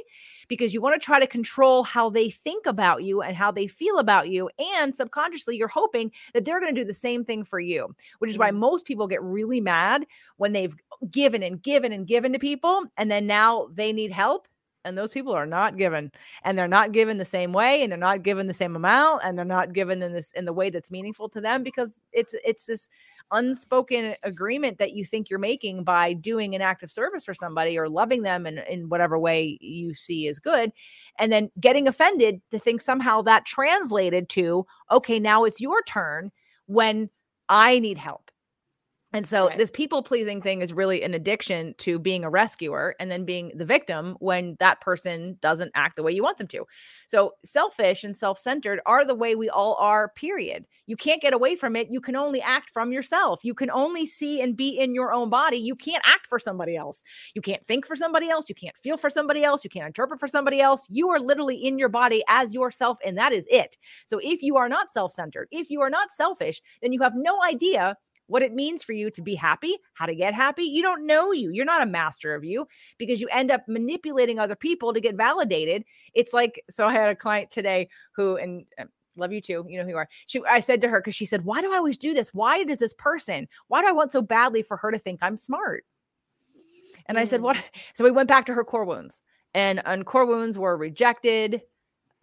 Because you want to try to control how they think about you and how they feel about you. And subconsciously, you're hoping that they're going to do the same thing for you, which is why mm-hmm. most people get really mad when they've given and given and given to people. And then now they need help and those people are not given and they're not given the same way and they're not given the same amount and they're not given in this in the way that's meaningful to them because it's it's this unspoken agreement that you think you're making by doing an act of service for somebody or loving them in, in whatever way you see is good. And then getting offended to think somehow that translated to, okay, now it's your turn when I need help and so right. this people pleasing thing is really an addiction to being a rescuer and then being the victim when that person doesn't act the way you want them to. So selfish and self-centered are the way we all are period. You can't get away from it. You can only act from yourself. You can only see and be in your own body. You can't act for somebody else. You can't think for somebody else. You can't feel for somebody else. You can't interpret for somebody else. You are literally in your body as yourself and that is it. So if you are not self-centered, if you are not selfish, then you have no idea what it means for you to be happy, how to get happy. You don't know you. You're not a master of you because you end up manipulating other people to get validated. It's like, so I had a client today who, and uh, love you too. You know who you are. She, I said to her, because she said, Why do I always do this? Why does this person, why do I want so badly for her to think I'm smart? And mm. I said, What? Mm. <laughs> So we went back to her core wounds, and, and core wounds were rejected,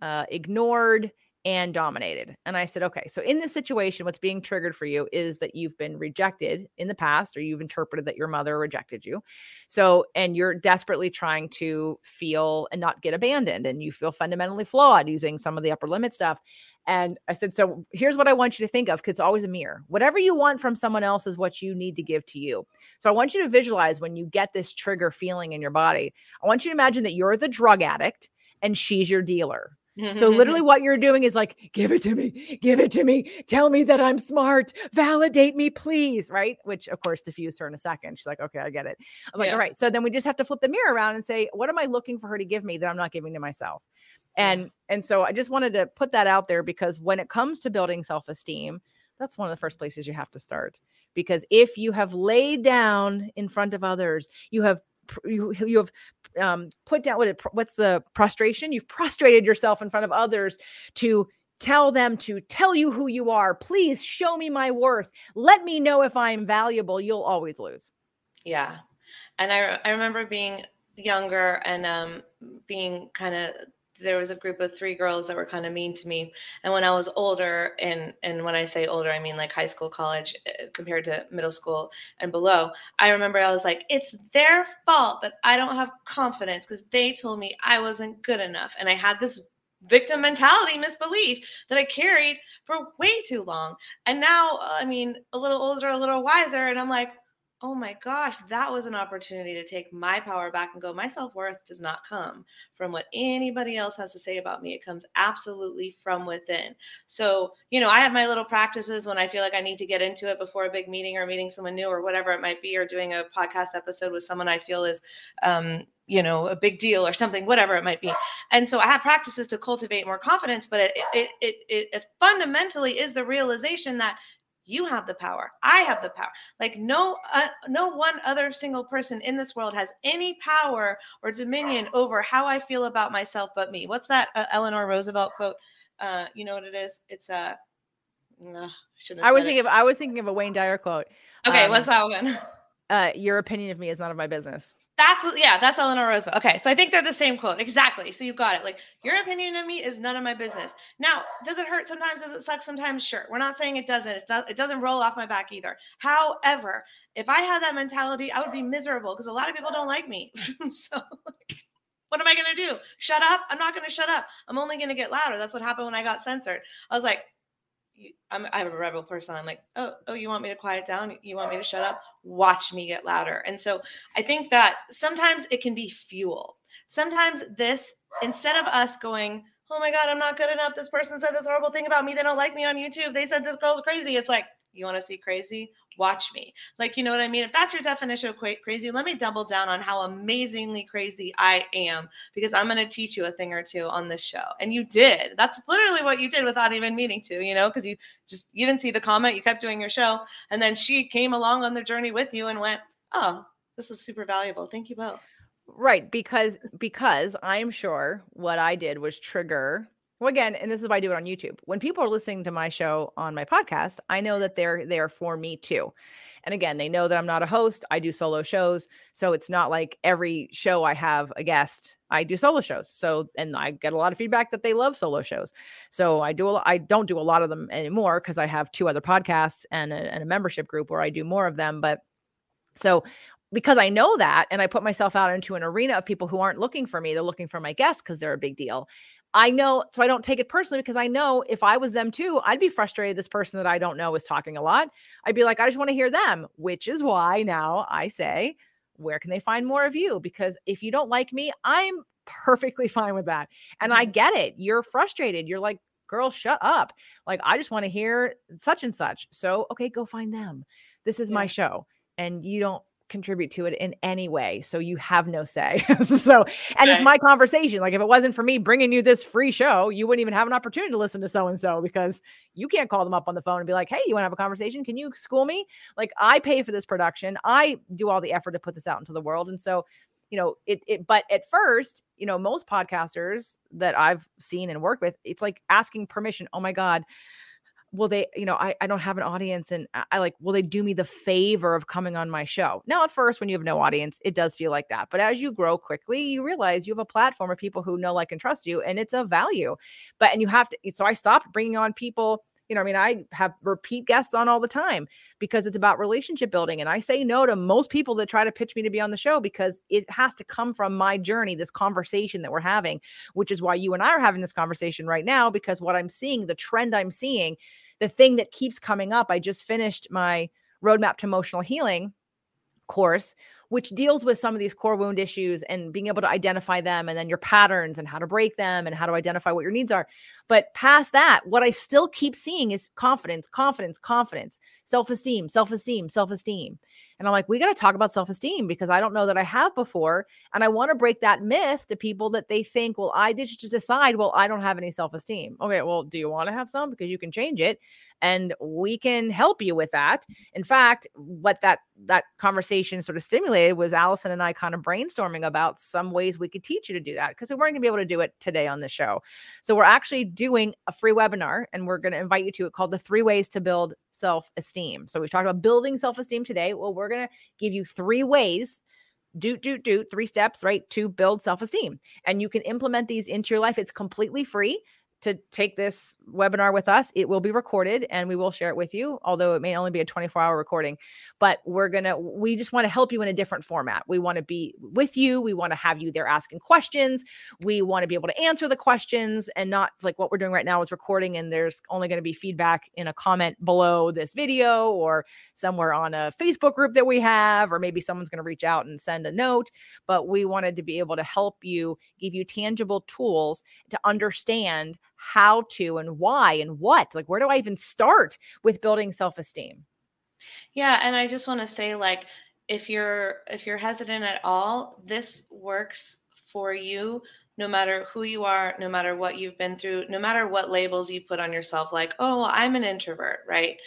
uh, ignored, and dominated. And I said, okay, so in this situation, what's being triggered for you is that you've been rejected in the past, or you've interpreted that your mother rejected you. So, and you're desperately trying to feel and not get abandoned, and you feel fundamentally flawed using some of the upper limit stuff. And I said, so here's what I want you to think of because it's always a mirror. Whatever you want from someone else is what you need to give to you. So I want you to visualize when you get this trigger feeling in your body. I want you to imagine that you're the drug addict and she's your dealer Mm-hmm, so literally mm-hmm. what you're doing is like, give it to me, give it to me, tell me that I'm smart, validate me, please. Right. Which of course diffused her in a second. She's like, okay, I get it. I'm like, all right. So then we just have to flip the mirror around and say, what am I looking for her to give me that I'm not giving to myself? And yeah. and so I just wanted to put that out there because when it comes to building self-esteem, that's one of the first places you have to start. Because if you have laid down in front of others, you have you, you have um, put down what it, what's the prostration? You've prostrated yourself in front of others to tell them to tell you who you are. Please show me my worth. Let me know if i'm valuable. You'll always lose. Yeah. And i i remember being younger and um being kind of there was a group of three girls that were kind of mean to me and when i was older and and when i say older i mean like high school college eh, compared to middle school and below i remember i was like it's their fault that i don't have confidence because they told me i wasn't good enough and i had this victim mentality misbelief that I carried for way too long. And now, I mean, a little older, a little wiser, and I'm like, oh my gosh, that was an opportunity to take my power back and go, my self worth does not come from what anybody else has to say about me. It comes absolutely from within. So, you know, I have my little practices when I feel like I need to get into it before a big meeting or meeting someone new or whatever it might be, or doing a podcast episode with someone I feel is, um, you know, a big deal or something, whatever it might be. And so I have practices to cultivate more confidence, but it, it, it, it, it fundamentally is the realization that you have the power i have the power like no uh, no one other single person in this world has any power or dominion over how i feel about myself but me what's that uh, eleanor roosevelt quote uh you know what it is it's uh, a I was thinking it. of I was thinking of a Wayne Dyer quote. Okay, um, what's that one? Uh, your opinion of me is none of my business. That's yeah, that's Eleanor Roosevelt. Okay, so I think they're the same quote exactly. So you got it. Like your opinion of me is none of my business. Now, does it hurt sometimes? Does it suck sometimes? Sure. We're not saying it doesn't. It, does, it doesn't roll off my back either. However, if I had that mentality, I would be miserable because a lot of people don't like me. <laughs> so. what am I going to do? Shut up? I'm not going to shut up. I'm only going to get louder. That's what happened when I got censored. I was like, I'm, I'm a rebel person. I'm like, oh, oh, you want me to quiet down? You want me to shut up? Watch me get louder. And so I think that sometimes it can be fuel. Sometimes this, instead of us going, oh my God, I'm not good enough. This person said this horrible thing about me. They don't like me on YouTube. They said this girl's crazy. It's like, you want to see crazy? Watch me. Like, you know what I mean? If that's your definition of crazy, let me double down on how amazingly crazy I am because I'm going to teach you a thing or two on this show. And you did. That's literally what you did without even meaning to, you know, because you just, you didn't see the comment, you kept doing your show. And then she came along on the journey with you and went, oh, this is super valuable. Thank you both. Right, because because I'm sure what I did was trigger well, again, and this is why I do it on YouTube. When people are listening to my show on my podcast, I know that they're there for me too. And again, they know that I'm not a host. I do solo shows. So it's not like every show I have a guest, I do solo shows. So, and I get a lot of feedback that they love solo shows. So I do, a, I don't do a lot of them anymore because I have two other podcasts and a, and a membership group where I do more of them. But so because I know that and I put myself out into an arena of people who aren't looking for me, they're looking for my guests because they're a big deal. I know, so I don't take it personally because I know if I was them too, I'd be frustrated. This person that I don't know is talking a lot. I'd be like, I just want to hear them, which is why now I say, where can they find more of you? Because if you don't like me, I'm perfectly <laughs> fine with that. And I mm-hmm. get it. You're frustrated. You're like, girl, shut up. Like, I just want to hear such and such. So, okay, go find them. This is yeah. my show. And you don't contribute to it in any way. So you have no say. <laughs> so, and it's my conversation. Like if it wasn't for me bringing you this free show, you wouldn't even have an opportunity to listen to so and so because you can't call them up on the phone and be like, "Hey, you want to have a conversation? Can you school me?" Like I pay for this production. I do all the effort to put this out into the world. And so, you know, it it but at first, you know, most podcasters that I've seen and worked with, it's like asking permission. Oh my god, will they, you know, I, I don't have an audience and I, I, like, will they do me the favor of coming on my show? Now, at first, when you have no audience, it does feel like that. But as you grow quickly, you realize you have a platform of people who know, like, and trust you, and it's a value. But, and you have to, so I stopped bringing on people you know, I mean, I have repeat guests on all the time because it's about relationship building. And I say no to most people that try to pitch me to be on the show because it has to come from my journey, this conversation that we're having, which is why you and I are having this conversation right now. Because what I'm seeing, the trend I'm seeing, the thing that keeps coming up, I just finished my roadmap to emotional healing course which deals with some of these core wound issues and being able to identify them and then your patterns and how to break them and how to identify what your needs are. But past that, what I still keep seeing is confidence, confidence, confidence, self esteem, self esteem, self esteem. And I'm like, we got to talk about self esteem because I don't know that I have before. And I want to break that myth to people that they think, well, I did just decide, well, I don't have any self esteem. Okay, well, do you want to have some? Because you can change it and we can help you with that. In fact, what that that conversation sort of stimulated was Allison and I kind of brainstorming about some ways we could teach you to do that because we weren't going to be able to do it today on the show. So we're actually doing a free webinar and we're going to invite you to it called the three ways to build self-esteem. So we've talked about building self-esteem today. Well, we're going to give you three ways do do do three steps right to build self-esteem and you can implement these into your life it's completely free to take this webinar with us. It will be recorded and we will share it with you, although it may only be a 24 hour recording. But we're going to, we just want to help you in a different format. We want to be with you. We want to have you there asking questions. We want to be able to answer the questions and not like what we're doing right now is recording and there's only going to be feedback in a comment below this video or somewhere on a Facebook group that we have, or maybe someone's going to reach out and send a note. But we wanted to be able to help you, give you tangible tools to understand how to and why and what. Like, where do I even start with building self esteem? Yeah, and I just want to say like if you're if you're hesitant at all, this works for you no matter who you are, no matter what you've been through, no matter what labels you put on yourself like, "Oh, I'm an introvert," right?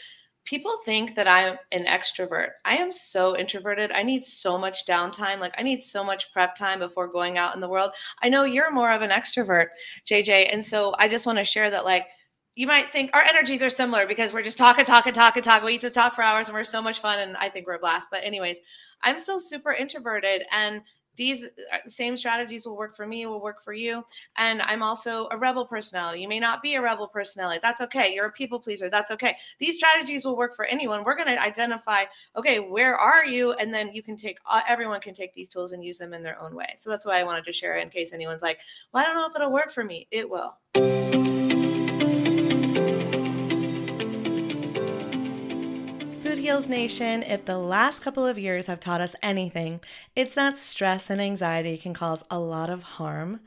People think that I'm an extrovert. I am so introverted. I need so much downtime. Like I need so much prep time before going out in the world. I know you're more of an extrovert, JJ. And so I just want to share that like you might think our energies are similar because we're just talking, talking, talking, talking. We eat to talk for hours and we're so much fun. And I think we're a blast. But anyways, I'm still super introverted and these uh, same strategies will work for me, will work for you. And I'm also a rebel personality. You may not be a rebel personality. That's okay. You're a people pleaser. That's okay. These strategies will work for anyone. We're going to identify, okay, where are you? And then you can take, uh, everyone can take these tools and use them in their own way. So that's why I wanted to share in case anyone's like, well, I don't know if it'll work for me. It will. Heals Nation, if the last couple of years have taught us anything, it's that stress and anxiety can cause a lot of harm,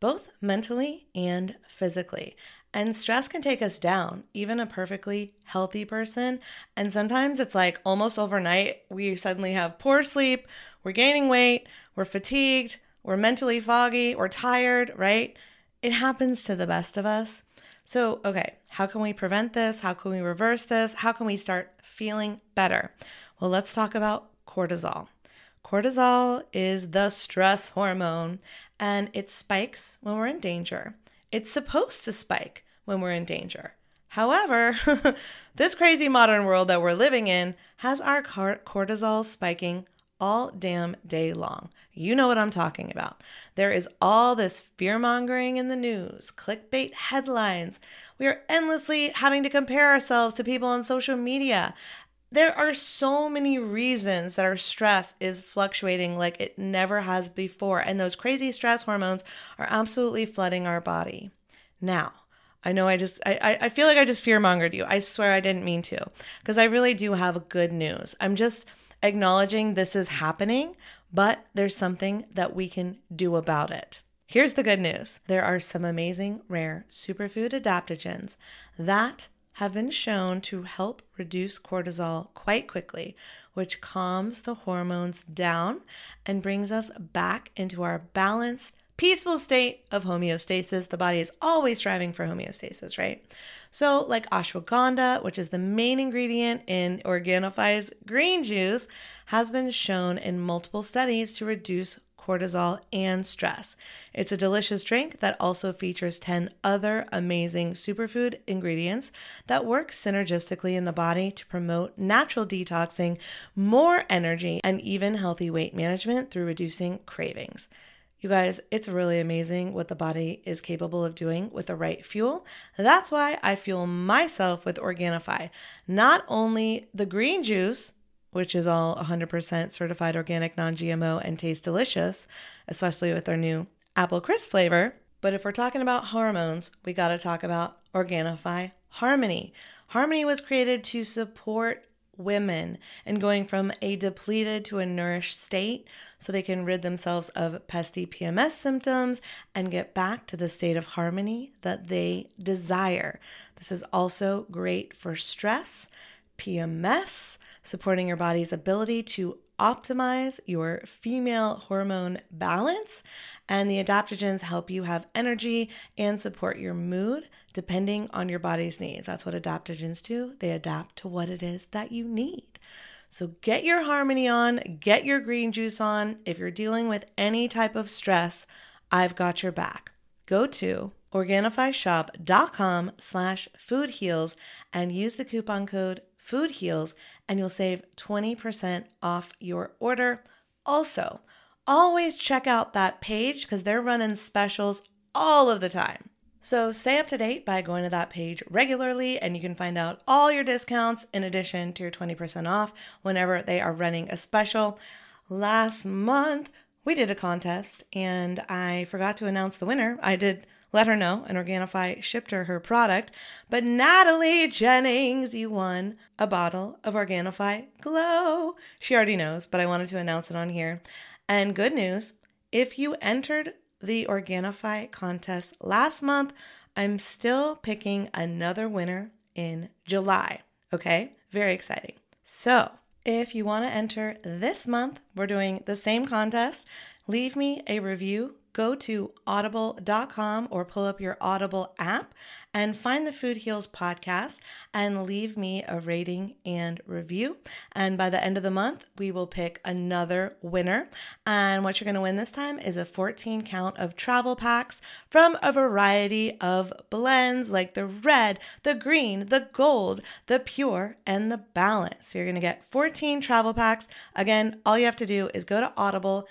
both mentally and physically. And stress can take us down, even a perfectly healthy person. And sometimes it's like almost overnight, we suddenly have poor sleep, we're gaining weight, we're fatigued, we're mentally foggy, we're tired, right? It happens to the best of us. So, okay, how can we prevent this? How can we reverse this? How can we start feeling better? Well, let's talk about cortisol. Cortisol is the stress hormone and it spikes when we're in danger. It's supposed to spike when we're in danger. However, <laughs> this crazy modern world that we're living in has our cortisol spiking all damn day long. You know what I'm talking about. There is all this fear mongering in the news, clickbait headlines. We are endlessly having to compare ourselves to people on social media. There are so many reasons that our stress is fluctuating like it never has before, and those crazy stress hormones are absolutely flooding our body. Now, I know I just I I feel like I just fear mongered you. I swear I didn't mean to, because I really do have good news. I'm just acknowledging this is happening, but there's something that we can do about it. Here's the good news there are some amazing rare superfood adaptogens that have been shown to help reduce cortisol quite quickly, which calms the hormones down and brings us back into our balanced, peaceful state of homeostasis. The body is always striving for homeostasis, right? So, like ashwagandha, which is the main ingredient in Organifi's green juice, has been shown in multiple studies to reduce cortisol and stress. It's a delicious drink that also features 10 other amazing superfood ingredients that work synergistically in the body to promote natural detoxing, more energy, and even healthy weight management through reducing cravings. You guys, it's really amazing what the body is capable of doing with the right fuel. That's why I fuel myself with Organifi. Not only the green juice, which is all 100% certified organic, non GMO, and tastes delicious, especially with their new apple crisp flavor. But if we're talking about hormones, we got to talk about Organifi Harmony. Harmony was created to support women and going from a depleted to a nourished state so they can rid themselves of pesty PMS symptoms and get back to the state of harmony that they desire. This is also great for stress, PMS, supporting your body's ability to optimize your female hormone balance, and the adaptogens help you have energy and support your mood depending on your body's needs. That's what adaptogens do. They adapt to what it is that you need. So get your harmony on, get your green juice on. If you're dealing with any type of stress, I've got your back. Go to organifishop.com slash foodheals and use the coupon code foodheals and you'll save 20% off your order. Also, always check out that page because they're running specials all of the time. So stay up to date by going to that page regularly, and you can find out all your discounts in addition to your 20% off whenever they are running a special. Last month, we did a contest and I forgot to announce the winner. I did let her know, and Organifi shipped her her product. But Natalie Jennings, you won a bottle of Organifi Glow. She already knows, but I wanted to announce it on here. And good news if you entered the Organifi contest last month, I'm still picking another winner in July. Okay, very exciting. So, if you want to enter this month, we're doing the same contest. Leave me a review go to audible.com or pull up your Audible app and find the Food Heals podcast and leave me a rating and review. And by the end of the month, we will pick another winner. And what you're going to win this time is a 14 count of travel packs from a variety of blends like the red, the green, the gold, the pure, and the balance. So you're going to get 14 travel packs. Again, all you have to do is go to Audible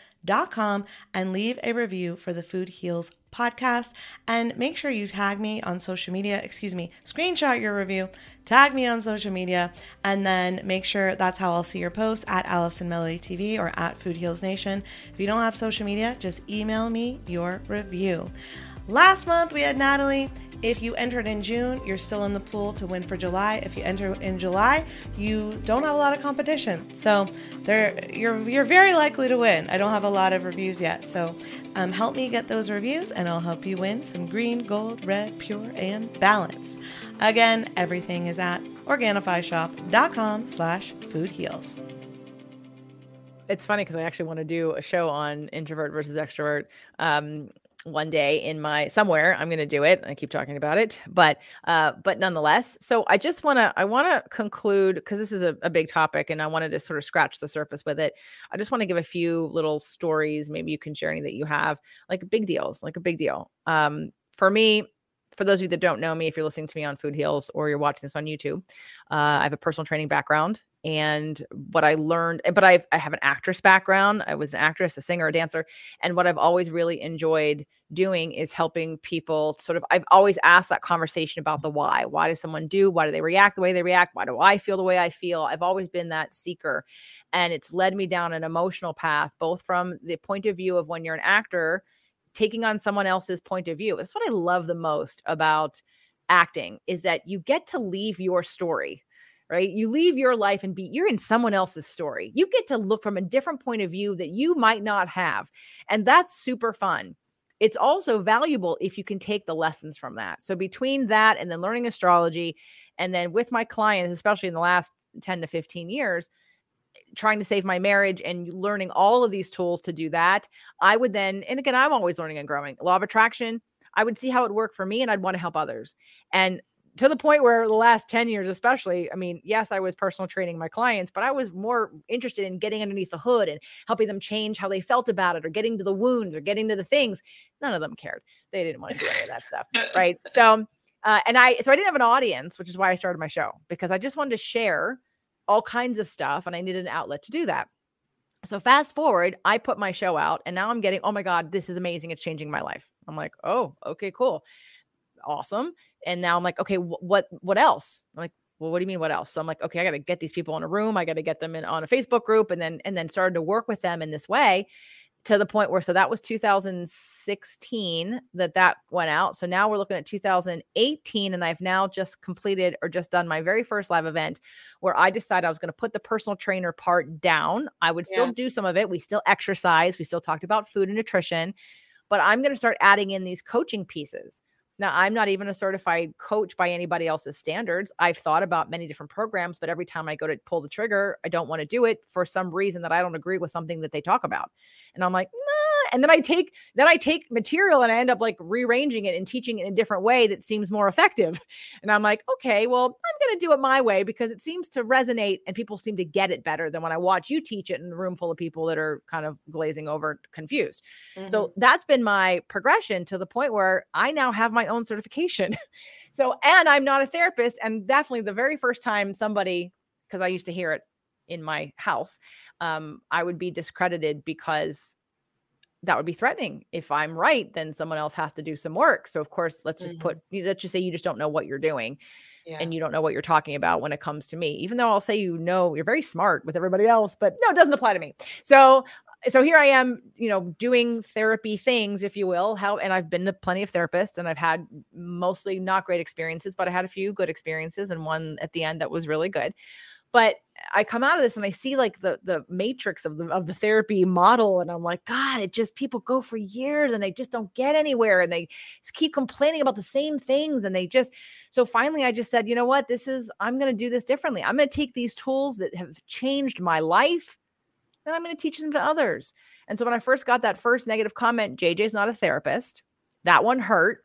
com and leave a review for the Food Heals podcast. And make sure you tag me on social media, excuse me, screenshot your review, tag me on social media, and then make sure that's how I'll see your post at Allison Melody TV or at Food Heals Nation. If you don't have social media, just email me your review. Last month we had Natalie. If you entered in June, you're still in the pool to win for July. If you enter in July, you don't have a lot of competition. So there you're you're very likely to win. I don't have a lot of reviews yet. So um, help me get those reviews and I'll help you win some green, gold, red, pure, and balance. Again, everything is at organifishop.com slash food heals it's funny because I actually want to do a show on introvert versus extrovert. Um, one day in my somewhere i'm going to do it. I keep talking about it but uh but nonetheless so i just want to i want to conclude because this is a, a big topic and i wanted to sort of scratch the surface with it. I just want to give a few little stories maybe you can share any that you have like big deals like a big deal. Um for me for those of you that don't know me, if you're listening to me on Food Heals or you're watching this on YouTube, uh, I have a personal training background. And what I learned, but I, I have an actress background. I was an actress, a singer, a dancer. And what I've always really enjoyed doing is helping people sort of, I've always asked that conversation about the why. Why does someone do? Why do they react the way they react? Why do I feel the way I feel? I've always been that seeker. And it's led me down an emotional path, both from the point of view of when you're an actor taking on someone else's point of view. That's what I love the most about acting is that you get to leave your story right? You leave your life and be you're in someone else's story. You get to look from a different point of view that you might not have and that's super fun. It's also valuable if you can take the lessons from that. So between that and then learning astrology and then with my clients especially in the last 10 to 15 years trying to save my marriage and learning all of these tools to do that, I would then, and again, I'm always learning and growing. Law of attraction, I would see how it worked for me and I'd want to help others. And to the point where the last 10 years, especially, I mean, yes, I was personal training my clients, but I was more interested in getting underneath the hood and helping them change how they felt about it or getting to the wounds or getting to the things. None of them cared. They didn't want to do any of that stuff. Right. <laughs> So, uh, and I, so I didn't have an audience, which is why I started my show because I just wanted to share all kinds of stuff and I needed an outlet to do that. So fast forward, I put my show out and now I'm getting, oh my God, this is amazing. It's changing my life. I'm like, oh, okay, cool. Awesome. And now I'm like, okay, wh- what what else? I'm like, well, what do you mean what else? So I'm like, okay, I got to get these people in a room. I got to get them in on a Facebook group and then and then started to work with them in this way to the point where so that was 2016 that that went out. So now we're looking at 2018 and i've now just completed or just done my very first live event where i decided i was going to put the personal trainer part down. I would still yeah. do some of it. We still exercise. We still talked about food and nutrition but i'm going to start adding in these coaching pieces now, I'm not even a certified coach by anybody else's standards. I've thought about many different programs, but every time I go to pull the trigger, I don't want to do it for some reason that I don't agree with something that they talk about. And I'm like. And then I take then I take material and I end up like rearranging it and teaching it in a different way that seems more effective. <laughs> And I'm like, okay, well, I'm going to do it my way because it seems to resonate and people seem to get it better than when I watch you teach it in a room full of people that are kind of glazing over confused. Mm-hmm. So that's been my progression to the point where I now have my my own certification. <laughs> so, and I'm not a therapist. And definitely the very first time somebody, because I used to hear it in my house, um, I would be discredited because that would be threatening. If I'm right, then someone else has to do some work. So of course, let's just mm-hmm. put let's just say you just don't know what you're doing. Yeah. And you don't know what you're talking about when it comes to me, even though I'll say you know you're very smart with everybody else, but no, it doesn't apply to me. So so here I am, you know, doing therapy things, if you will. How and I've been to plenty of therapists and I've had mostly not great experiences, but I had a few good experiences and one at the end that was really good. But I come out of this and I see like the the matrix of the of the therapy model, and I'm like, God, it just people go for years and they just don't get anywhere, and they keep complaining about the same things, and they just so finally I just said, you know what, this is I'm going to do this differently. I'm going to take these tools that have changed my life then I'm going to teach them to others. And so when I first got that first negative comment, JJ's not a therapist, that one hurt.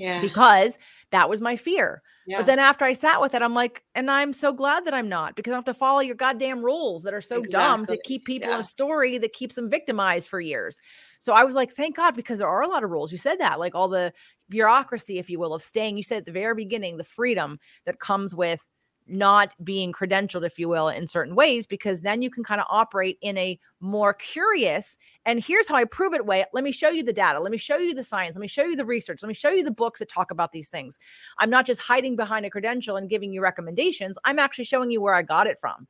Yeah. Because that was my fear. Yeah. But then after I sat with it, I'm like, and I'm so glad that I'm not because I have to follow your goddamn rules that are so exactly. dumb to keep people yeah. in a story that keeps them victimized for years. So I was like, thank God, because there are a lot of rules. You said that, like all the bureaucracy, if you will, of staying. You said at the very beginning, the freedom that comes with not being credentialed, if you will, in certain ways, because then you can kind of operate in a more curious and here's how I prove it way. Let me show you the data. Let me show you the science. Let me show you the research. Let me show you the books that talk about these things. I'm not just hiding behind a credential and giving you recommendations. I'm actually showing you where I got it from.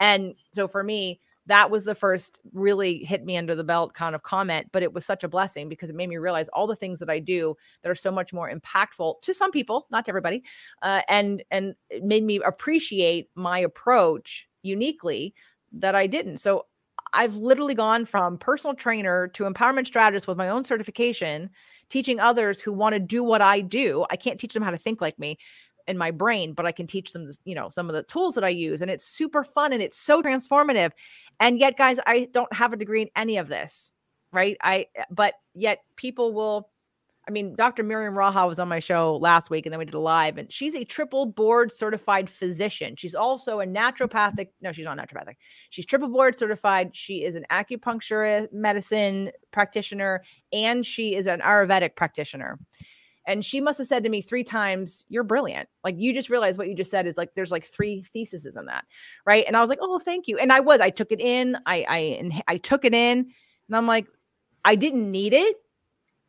And so for me, that was the first really hit me under the belt kind of comment but it was such a blessing because it made me realize all the things that i do that are so much more impactful to some people not to everybody uh, and and it made me appreciate my approach uniquely that i didn't. So i've literally gone from personal trainer to empowerment strategist with my own certification teaching others who want to do what i do. I can't teach them how to think like me in my brain, but I can teach them, you know, some of the tools that I use. And it's super fun and it's so transformative. And yet, guys, I don't have a degree in any of this, right? I, eh, but yet people will, I mean, Dr. Miriam Raha was on my show last week and then we did a live, and she's a triple board certified physician. She's also a naturopathic, no, she's not naturopathic. She's triple board certified. She is an acupuncture medicine practitioner and she is an Ayurvedic practitioner. And she must have said to me three times, You're brilliant. Like you just realized what you just said is like there's like three theses in that. Right. And I was like, Oh, thank you. And I was, I took it in. I I and I took it in. And I'm like, I didn't need it.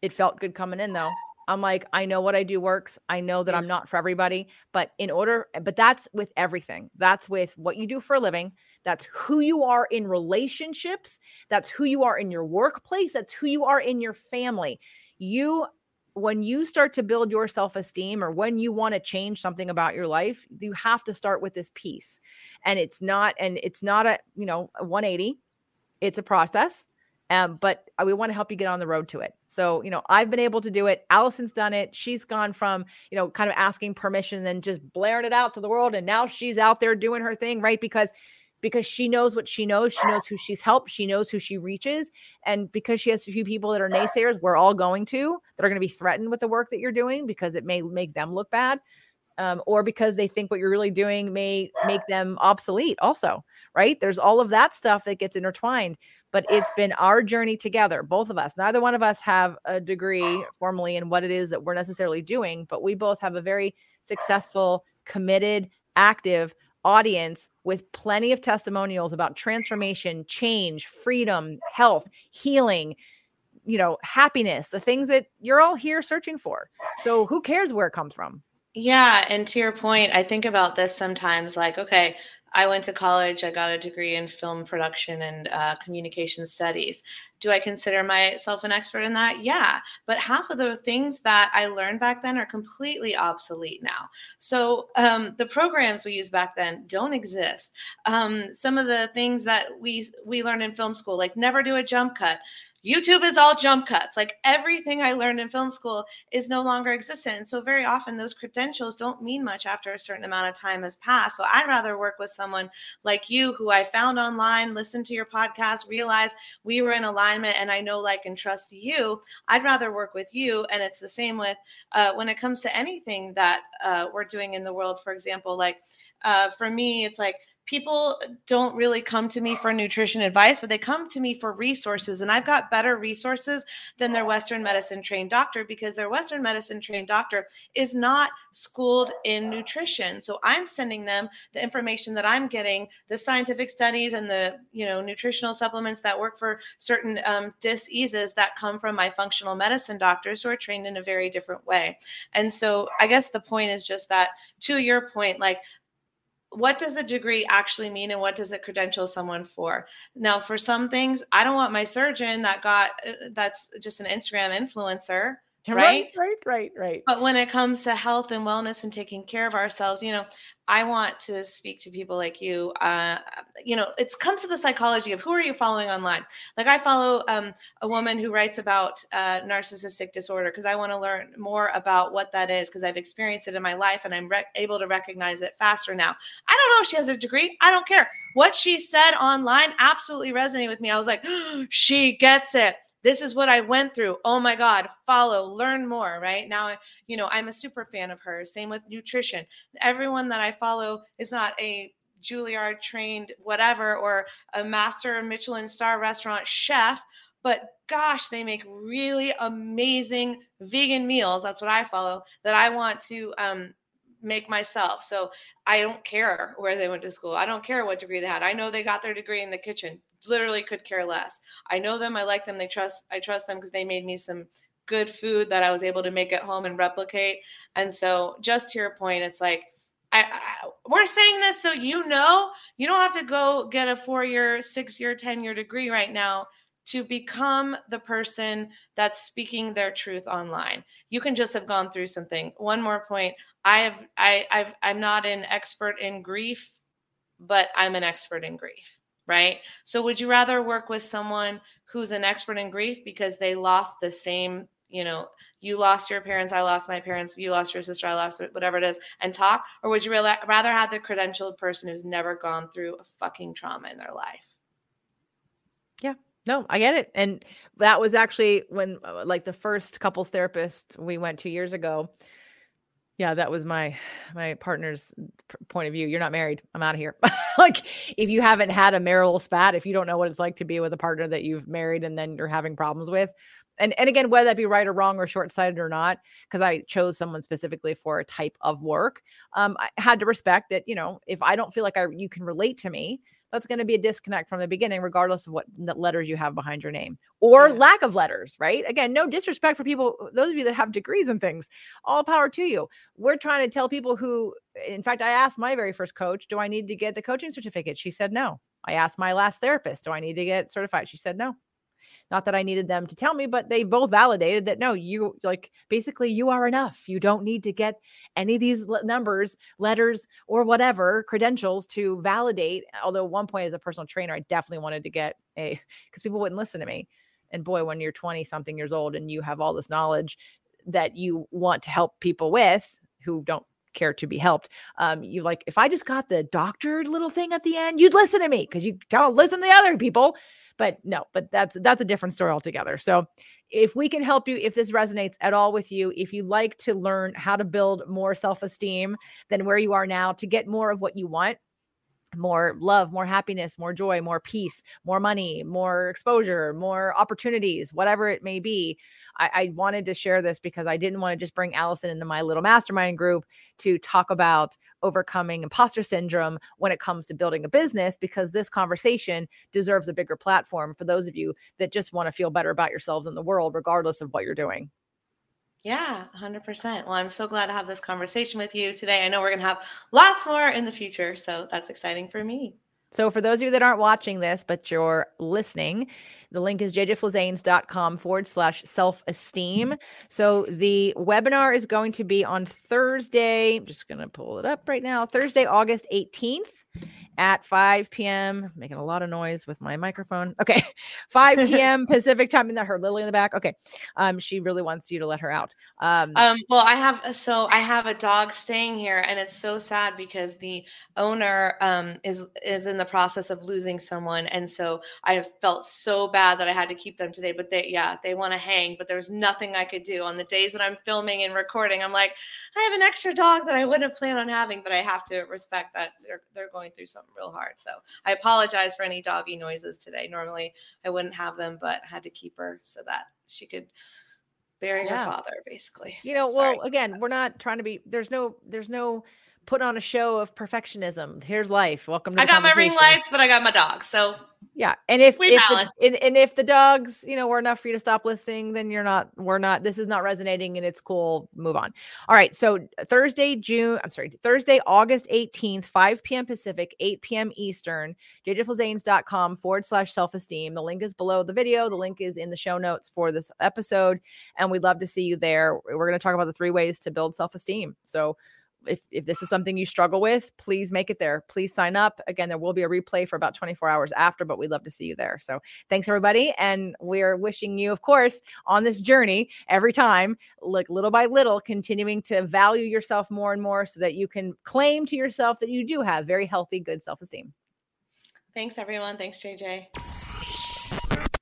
It felt good coming in though. I'm like, I know what I do works. I know that I'm not for everybody, but in order, but that's with everything. That's with what you do for a living. That's who you are in relationships. That's who you are in your workplace. That's who you are in your family. You when you start to build your self esteem or when you want to change something about your life, you have to start with this piece. And it's not, and it's not a, you know, a 180, it's a process. Um, but we want to help you get on the road to it. So, you know, I've been able to do it. Allison's done it. She's gone from, you know, kind of asking permission and then just blaring it out to the world. And now she's out there doing her thing, right? Because because she knows what she knows. She knows who she's helped. She knows who she reaches. And because she has a few people that are naysayers, we're all going to, that are going to be threatened with the work that you're doing because it may make them look bad. Um, or because they think what you're really doing may make them obsolete, also, right? There's all of that stuff that gets intertwined. But it's been our journey together, both of us. Neither one of us have a degree formally in what it is that we're necessarily doing, but we both have a very successful, committed, active audience with plenty of testimonials about transformation, change, freedom, health, healing, you know, happiness, the things that you're all here searching for. So who cares where it comes from? Yeah. And to your point, I think about this sometimes like, okay, I went to college. I got a degree in film production and uh, communication studies. Do I consider myself an expert in that? Yeah. But half of the things that I learned back then are completely obsolete now. So um, the programs we used back then don't exist. Um, some of the things that we we learned in film school, like never do a jump cut, YouTube is all jump cuts. Like everything I learned in film school is no longer existent. And so very often those credentials don't mean much after a certain amount of time has passed. So I'd rather work with someone like you who I found online, listened to your podcast, realized we were in alignment and I know, like, and trust you. I'd rather work with you. And it's the same with uh, when it comes to anything that uh, we're doing in the world. For example, like uh, for me, it's like, people don't really come to me for nutrition advice, but they come to me for resources. And I've got better resources than their Western medicine trained doctor because their Western medicine trained doctor is not schooled in nutrition. So I'm sending them the information that I'm getting, the scientific studies and the you know nutritional supplements that work for certain um, diseases that come from my functional medicine doctors who are trained in a very different way. And so I guess the point is just that to your point, like what does a degree actually mean and what does it credential someone for? Now for some things i don't want my surgeon that got uh, that's just an instagram influencer <laughs> right right? right right right. But when it comes to health and wellness and taking care of ourselves you know i want to speak to people like you uh you know it comes to the psychology of who are you following online? Like i follow um, a woman who writes about uh, narcissistic disorder because i want to learn more about what that is because i've experienced it in my life and i'm re- able to recognize it faster now. I don't know if she has a degree i don't care. What she said online absolutely resonated with me. I was like <gasps> she gets it this is what I went through. Oh my God, follow, learn more, right? Now, you know, I'm a super fan of hers. Same with nutrition. Everyone that I follow is not a Juilliard trained whatever or a master Michelin star restaurant chef, but gosh, they make really amazing vegan meals. That's what I follow that I want to um, make myself. So I don't care where they went to school. I don't care what degree they had. I know they got their degree in the kitchen literally could care less. I know them, I like them, they trust I trust them because they made me some good food that I was able to make at home and replicate. And so just to your point, it's like I, I, we're saying this so you know you don't have to go get a four year, six year, 10 year degree right now to become the person that's speaking their truth online. You can just have gone through something. One more point. I have I I've I'm not an expert in grief, but I'm an expert in grief right? So would you rather work with someone who's an expert in grief because they lost the same, you know, you lost your parents, I lost my parents, you lost your sister, I lost whatever it is, and talk? Or would you rather have the credentialed person who's never gone through a fucking trauma in their life? Yeah. No, I get it. And that was actually when, uh, like, the first couples therapist we went two years ago, yeah, that was my my partner's point of view. You're not married. I'm out of here. <laughs> like if you haven't had a marital spat, if you don't know what it's like to be with a partner that you've married and then you're having problems with, and and again, whether that be right or wrong or short sighted or not, because I chose someone specifically for a type of work, um, I had to respect that. You know, if I don't feel like I you can relate to me, that's going to be a disconnect from the beginning, regardless of what letters you have behind your name or yeah. lack of letters, right? Again, no disrespect for people, uh, those of you that have degrees and things, all power to you. We're trying to tell people who, in fact, I asked my very first coach, do I need to get the coaching certificate? She said no. I asked my last therapist, do I need to get certified? She said no. Not that I needed them to tell me, but they both validated that no, you like basically you are enough. You don't need to get any of these numbers, letters, or whatever credentials to validate. Although, one point as a personal trainer, I definitely wanted to get a <laughs> because people wouldn't listen to me. And boy, when you're 20 something years old and you have all this knowledge that you want to help people with who don't care to be helped. Um, you like, if I just got the doctored little thing at the end, you'd listen to me because you tell listen to the other people but no but that's that's a different story altogether. So if we can help you if this resonates at all with you if you like to learn how to build more self-esteem than where you are now to get more of what you want more love, more happiness, more joy, more peace, more money, more exposure, more opportunities, whatever it may be. I, I, wanted to share this because I didn't want to just bring Allison into my little mastermind group to talk about overcoming imposter syndrome when it comes to building a business, because this conversation deserves a bigger platform for those of you that just want to feel better about yourselves in the world, regardless of what you're doing. Yeah, 100%. Well, I'm so glad to have this conversation with you today. I know we're going to have lots more in the future. So that's exciting for me. So, for those of you that aren't watching this, but you're listening, the link is jjflizanes.com forward slash self esteem. So, the webinar is going to be on Thursday. I'm just going to pull it up right now. Thursday, August 18th at 5 p.m. Making a lot of noise with my microphone. Okay. <laughs> 5 p.m. <laughs> Pacific time. And that her Lily in the back. Okay. Um, she really wants you to let her out. Um, um, well, I have so I have a dog staying here, and it's so sad because the owner um is is in the process of losing someone. And so I felt so bad that I had to keep them today. But they yeah, they want to hang, but there's nothing I could do. On the days that I'm filming and recording, I'm like, I have an extra dog that I wouldn't have planned on having, but I have to respect that they're they're going going through something real hard. So I apologize for any doggy noises today. Normally I wouldn't have them, but I had to keep her so that she could bury Yeah. her father, basically. you know well again we're not trying to be there's no there's no put on a show of perfectionism. Here's life. Welcome to I the got my ring lights, but I got my dog. So yeah and if, We if the, balance. and, and if the dogs you know were enough for you to stop listening then you're not we're not this is not resonating and it's cool move on. All right so thursday june i'm sorry thursday august 18th 5 p.m pacific 8 p.m eastern jjflizanes.com forward slash self-esteem. The link is below the video. The link is in the show notes for this episode and we'd love to see you there. We're going to talk about the three ways to build self-esteem. So if, if this is something you struggle with, please make it there. Please sign up. Again, there will be a replay for about 24 hours after, but we'd love to see you there. So thanks everybody. And we're wishing you, of course, on this journey every time, like little by little, continuing to value yourself more and more so that you can claim to yourself that you do have very healthy, good self-esteem. thanks everyone. Thanks, JJ.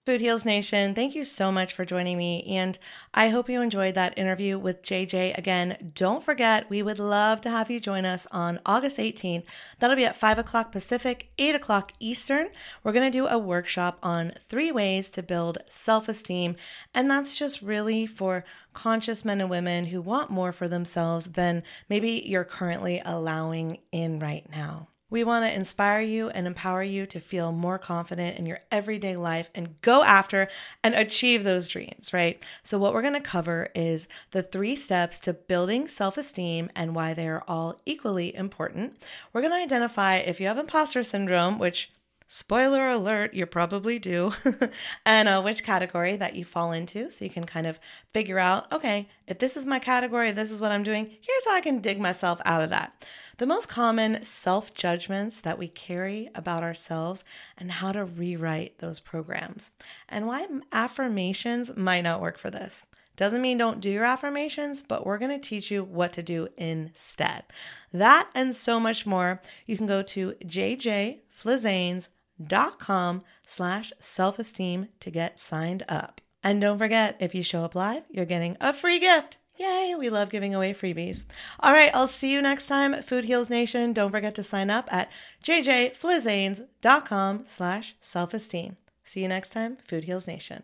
Food Heals Nation, thank you so much for joining me. And I hope you enjoyed that interview with JJ. Again, don't forget, we would love to have you join us on August 18th. That'll be at 5 o'clock Pacific, 8 o'clock Eastern. We're going to do a workshop on three ways to build self esteem. And that's just really for conscious men and women who want more for themselves than maybe you're currently allowing in right now. We want to inspire you and empower you to feel more confident in your everyday life and go after and achieve those dreams, right? So, what we're going to cover is the three steps to building self esteem and why they are all equally important. We're going to identify if you have imposter syndrome, which Spoiler alert, you probably do, <laughs> and uh, which category that you fall into. So you can kind of figure out okay, if this is my category, this is what I'm doing, here's how I can dig myself out of that. The most common self judgments that we carry about ourselves and how to rewrite those programs, and why affirmations might not work for this. Doesn't mean don't do your affirmations, but we're going to teach you what to do instead. That and so much more, you can go to jjflizanes.com slash self-esteem to get signed up. And don't forget, if you show up live, you're getting a free gift. Yay, we love giving away freebies. All right, I'll see you next time, Food Heals Nation. Don't forget to sign up at jjflizanes.com slash self-esteem. See you next time, Food Heals Nation.